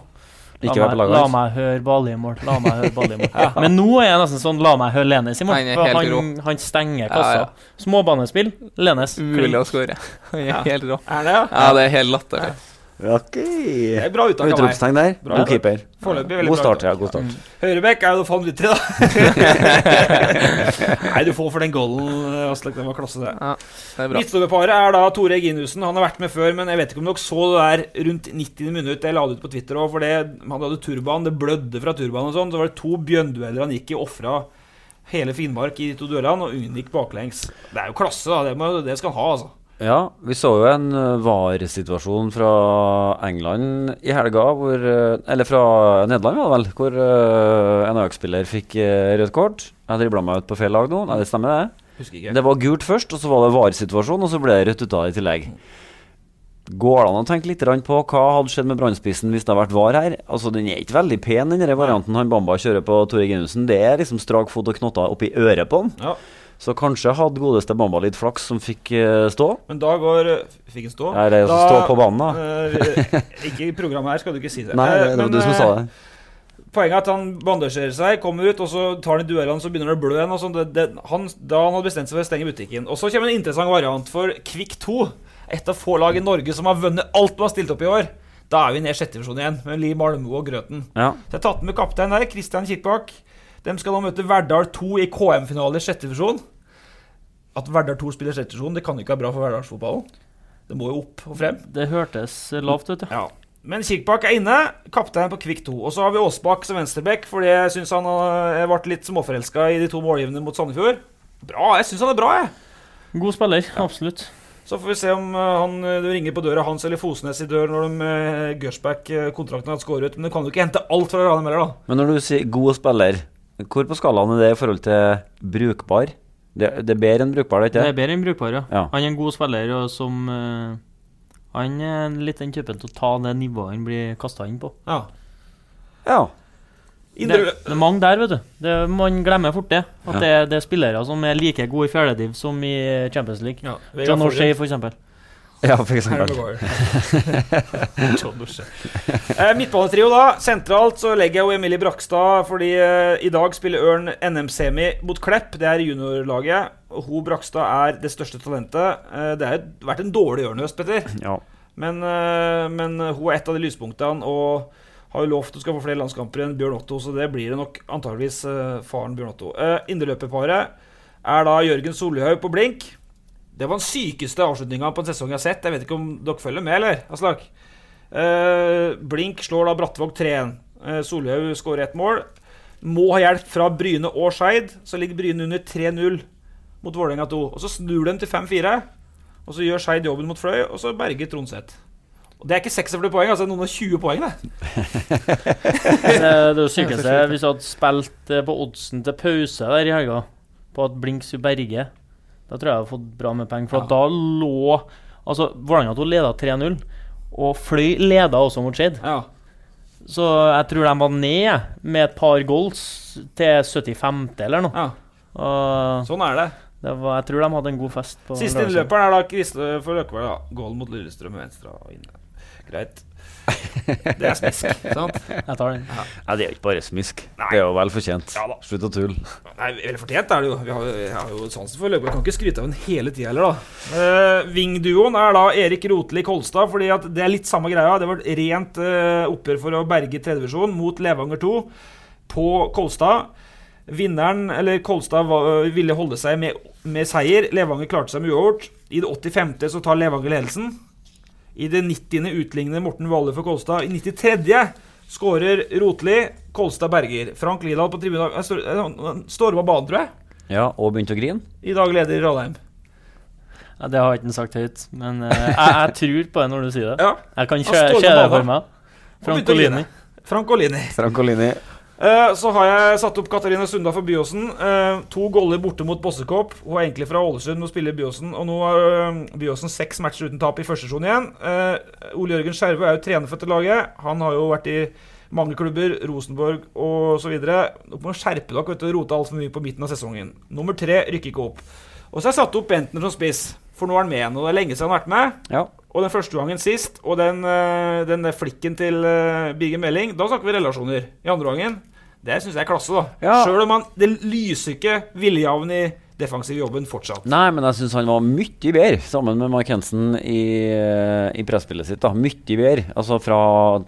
Vær på meg, laget la hans. meg høre Bali i mål. La meg høre Bali i mål. Ja. Men nå er jeg nesten sånn La meg høre Lenes i mål. Han er For helt han, rå. han stenger kassa. ja. Småbanespill, Lenes. Umulig å skåre. Han er helt rå. Er det, ja? Ja, det er helt latterlig. Ok. Det er bra uttak av meg. Utropstegn der. Bra God keeper. God start, ja. God start. Høyrebekk er jo faen vittig, da. *laughs* Nei, du får for den goalen, Aslak. Den var klasse, det. Ja, det er bra. Midtstopperparet er da Tore Eginussen. Han har vært med før, men jeg vet ikke om dere så det der rundt 90 minutter. Jeg la det ut på Twitter òg, for det, han hadde turban, det blødde fra turbanen og sånn. Så var det to bjønndueller han gikk i, ofra hele Finnmark i de to duellene og unngikk baklengs. Det er jo klasse, da. Det, må, det skal han ha, altså. Ja, vi så jo en uh, VAR-situasjon fra England i helga, hvor uh, Eller fra Nederland, var det vel, hvor uh, en AUK-spiller fikk rødt kort. Jeg dribla meg ut på feil lag nå. Nei, det stemmer, det. Det var gult først, og så var det VAR-situasjon, og så ble det rødt ut av i tillegg. Går det an å tenke litt på hva hadde skjedd med brannspissen hvis det hadde vært VAR her? Altså, Den er ikke veldig pen, den varianten han Bamba kjører på Tore Ginussen. Det er liksom strak fot og knotter oppi øret på han. Ja. Så kanskje hadde godeste Bamba litt flaks som fikk uh, stå. Men da går Fikk han stå? Ja, det er da, stå på banen, da. eh, ikke i programmet her, skal du ikke si det. Nei, det Eh, var du som eh, sa det. Poenget er at han bandasjerer seg, kommer ut, og så tar han i duellene, så begynner det å blø igjen. sånn. Det, det, han, da han hadde bestemt seg for å stenge butikken. Og så kommer en interessant variant for Kvikk 2. Et av få lag i Norge som har vunnet alt man har stilt opp i år. Da er vi ned i sjette divisjon igjen, med Li Malmo og Grøten. Ja. Så jeg har tatt med kaptein der, Kristian Kirkbakk. De skal nå møte Verdal 2 i KM-finale i sjette divisjon. At Verdal 2 spiller sjette divisjon, det kan ikke være bra for verdalsfotballen. Det må jo opp og frem. Det hørtes eh, lavt ut, Ja. Men Kirkbakk er inne, kaptein på Kvikk 2. Og så har vi Aasbakk som venstreback, fordi jeg syns han har vært litt småforelska i de to målgivende mot Sandefjord. Bra, jeg syns han er bra, jeg. God spiller, absolutt. Så får vi se om uh, han uh, ringer på døra hans eller Fosnes i dør når de Gersbach-kontrakten har skåret. Men du kan jo ikke hente alt fra Ranheim heller, da. Men når du sier god spiller, hvor på skalaen er det i forhold til brukbar? Det, det er bedre enn brukbar, det Det ikke er bedre enn brukbar, ja. Ja. Han er en god spiller og som uh, Han er litt den typen til å ta det nivået han blir kasta inn på. Ja. Ja. Det, det er mange der, vet du. Det, man glemmer fort det. At Ja. det, det er spillere som er like gode i fjerdediv som i Champions League. Ja, John O'Shay, for eksempel. Ja, for eksempel. Eh, Midtbanetrio, da. Sentralt så legger jeg jo Emilie Brakstad, fordi eh, i dag spiller Ørn NM-semi mot Klepp. Det er juniorlaget. Hun Brakstad er det største talentet. Eh, det har vært en dårlig Ørn-høst, Petter. Ja. Men, men hun er et av de lyspunktene og har jo lovt å skal få flere landskamper enn Bjørn Otto, så det blir det nok antageligvis faren Bjørn Otto. Uh, Indreløperparet er da Jørgen Solhaug på blink. Det var den sykeste avslutninga på en sesong jeg har sett. Jeg vet ikke om dere følger med, eller? Aslak? Eh, blink slår da Brattvåg 3-1. Uh, Solhaug skårer ett mål. Må ha hjelp fra Bryne og Skeid. Så ligger Bryne under 3-0 mot Vålerenga 2. Og så snur de til 5-4. Og så gjør Skeid jobben mot Fløy, og så berger Tronseth. Og Det er ikke 46 poeng, altså noen og 20 poeng. Det, *laughs* det er jo sykeste hvis du hadde spilt eh, på oddsen til pause der i helga, på at Blink skulle berge. Da tror jeg jeg hadde fått bra med penger. For ja. da lå Altså, Vålerenga 2 leda 3-0, og Fløy leda også mot Skeid. Så jeg tror de var ned med et par goals til 75. eller noe. Og sånn er det. var, jeg tror de hadde en god fest. på Siste innløperen er da Kristoffer Løkberg. da. Goal mot Lillestrøm med venstre og inne. Greit. *laughs* Det er smisk, sant? Jeg tar den. Ja. Nei, det er jo ikke bare smisk. Det er jo vel fortjent. Ja. Slutt å tulle. Nei, Vel fortjent er det jo. Vi har, vi har jo sansen for Løkberg. Kan ikke skryte av den hele tida heller, da. Uh, Vingduoen er da Erik Rotli Kolstad, fordi at det er litt samme greia. Det var et rent uh, oppgjør for å berge tredjevisjon mot Levanger 2 på Kolstad. Vinneren, eller Kolstad, var, ville holde seg med, med seier. Levanger klarte seg med uavgjort. I det 85. så tar Levanger ledelsen. I det 90. utligner Morten Valle for Kolstad. I 93. skårer Rotli. Kolstad berger. Frank Lidahl på tribunen Han står- storma banen, tror jeg. Ja, og begynte å grine. I dag leder Radheim. Ja, det har jeg ikke sagt høyt, men uh, jeg, jeg tror på det når du sier det. Ja. Jeg kan med det for meg. Og Olini. Frank Olini. Francolini. Francolini. Eh, så har jeg satt opp Katarina Sunda for Byåsen. Eh, to goller borte mot Bossekopp. Hun er egentlig fra Ålesund og spiller Byåsen. Og nå har eh, Byåsen seks matcher uten tap i første sesjon igjen. Ole Jørgen Skjervø er jo trener for dette laget. Han har jo vært i mange klubber, Rosenborg osv. Dere må skjerpe dere du, rote altfor mye på midten av sesongen. Nummer tre rykker ikke opp. Og så har jeg satt opp Bentner som spiss, for nå er han med. Og det er lenge siden han har vært med. Ja. Og den første gangen sist, og den, eh, den flikken til uh, Birger Meling, da snakker vi relasjoner. I andre gangen, det syns jeg er klasse, da. Ja. Sjøl om han Det lyser ikke Viljehavn i defensiv jobben fortsatt. Nei, men jeg syns han var mye bedre sammen med Mark Hensen i, i presspillet sitt. da Mye bedre. Altså fra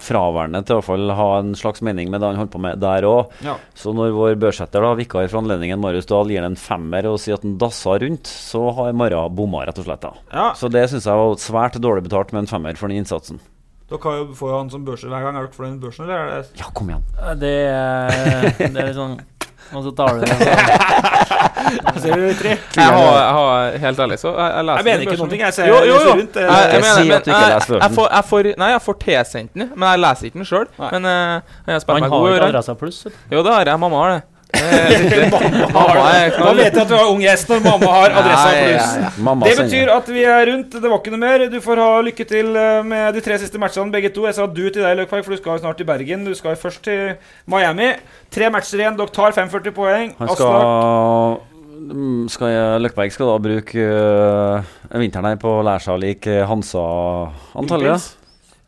fraværende til i hvert fall ha en slags mening med det han holdt på med der òg. Ja. Så når vår børsetter, da, vikar for anledningen, Marius Dahl, gir han en femmer og sier at han dassa rundt, så har Mara bomma, rett og slett. da Ja. Så det syns jeg var svært dårlig betalt med en femmer for den innsatsen. Dere får jo han som børser hver gang. Er dere for den børsen, eller? Er Ja, kom igjen. Det er, det er litt sånn Og så tar du det Ser *laughs* du, Tre? Jeg har, jeg har Helt ærlig, så jeg, jeg leser Jeg mener ikke noen noe, jeg ser- jo, jo, jo. rundt, jeg- Jeg, Jeg jeg mener, men at du ikke jeg, leser jeg, får, jeg får Nei, jeg får tilsendt den, men jeg leser ikke den sjøl. Men uh, jeg spiller Han meg har god i ikke. Adressa Pluss. Jo, det har jeg. Mamma har det. *laughs* Da knall. vet jeg at du har ung gjest når mamma har adressa pluss. Det betyr at vi er rundt. Det var ikke noe mer. Du får ha lykke til eh, med de tre siste matchene, begge to. Jeg sa du til deg, Løkberg, for du skal jo snart til Bergen. Du skal jo først til Miami. Tre matcher igjen. Dere tar 45 poeng. Han skal Mm, skal jeg, Løkberg skal da bruke øh, vinteren her på å lære seg å like Hansa, antallet.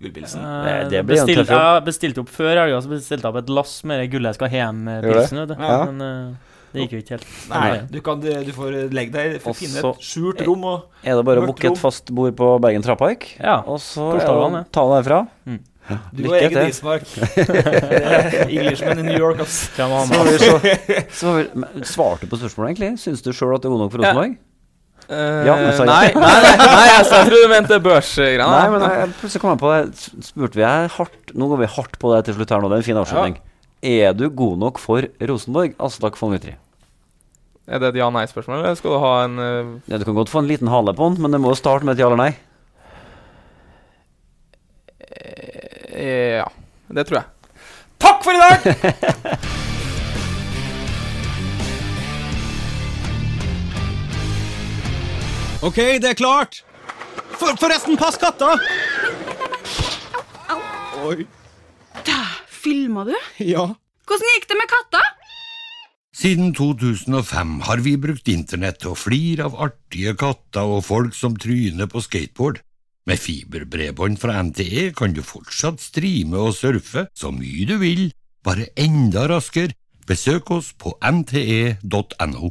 Gullpils. Gullpilsen. Eh, Det- det blir jo en tøff jobb. Jeg bestilte opp før helga, så bestilte jeg opp et lass med gullet jeg skal ha det? hjem-pilsen. Ja. Men uh, det gikk jo ikke helt. Nei, du, kan, du får legge deg får finne et skjult rom og Er det bare å booke et fast bord på Bergen Trapark? Ja. Og så det å ta det derfra? Mm. Du og egen Ismark. *laughs* Englishman i New York, ass. Svarte du på spørsmålet, egentlig? Syns du sjøl at det er god nok for Ja. Eh, Ja, men nei, nei, nei, nei, altså, jeg trodde du mente børsgreiene. Nei, men jeg, plutselig kom jeg på det. Spurte vi her hardt Nå går vi hardt på det til slutt her nå. Det er en fin avslutning. Er du god nok for Rosenborg? Aslak von Witry? Er det et ja-nei-spørsmål, eller skal du ha en uh... Ja, du kan godt få en liten hale på den, men det må jo starte med et ja eller nei. eh, Ja, det tror jeg. Takk for i dag! *laughs* OK, det er klart. For, forresten, pass katta! Oi. Da, filma du? Ja. Hvordan gikk det med katta? Siden 2005 har vi brukt internett til å flire av artige katter og folk som tryner på skateboard. Med fiberbredbånd fra NTE kan du fortsatt streame og surfe så mye du vil, bare enda raskere. Besøk oss på nte.no.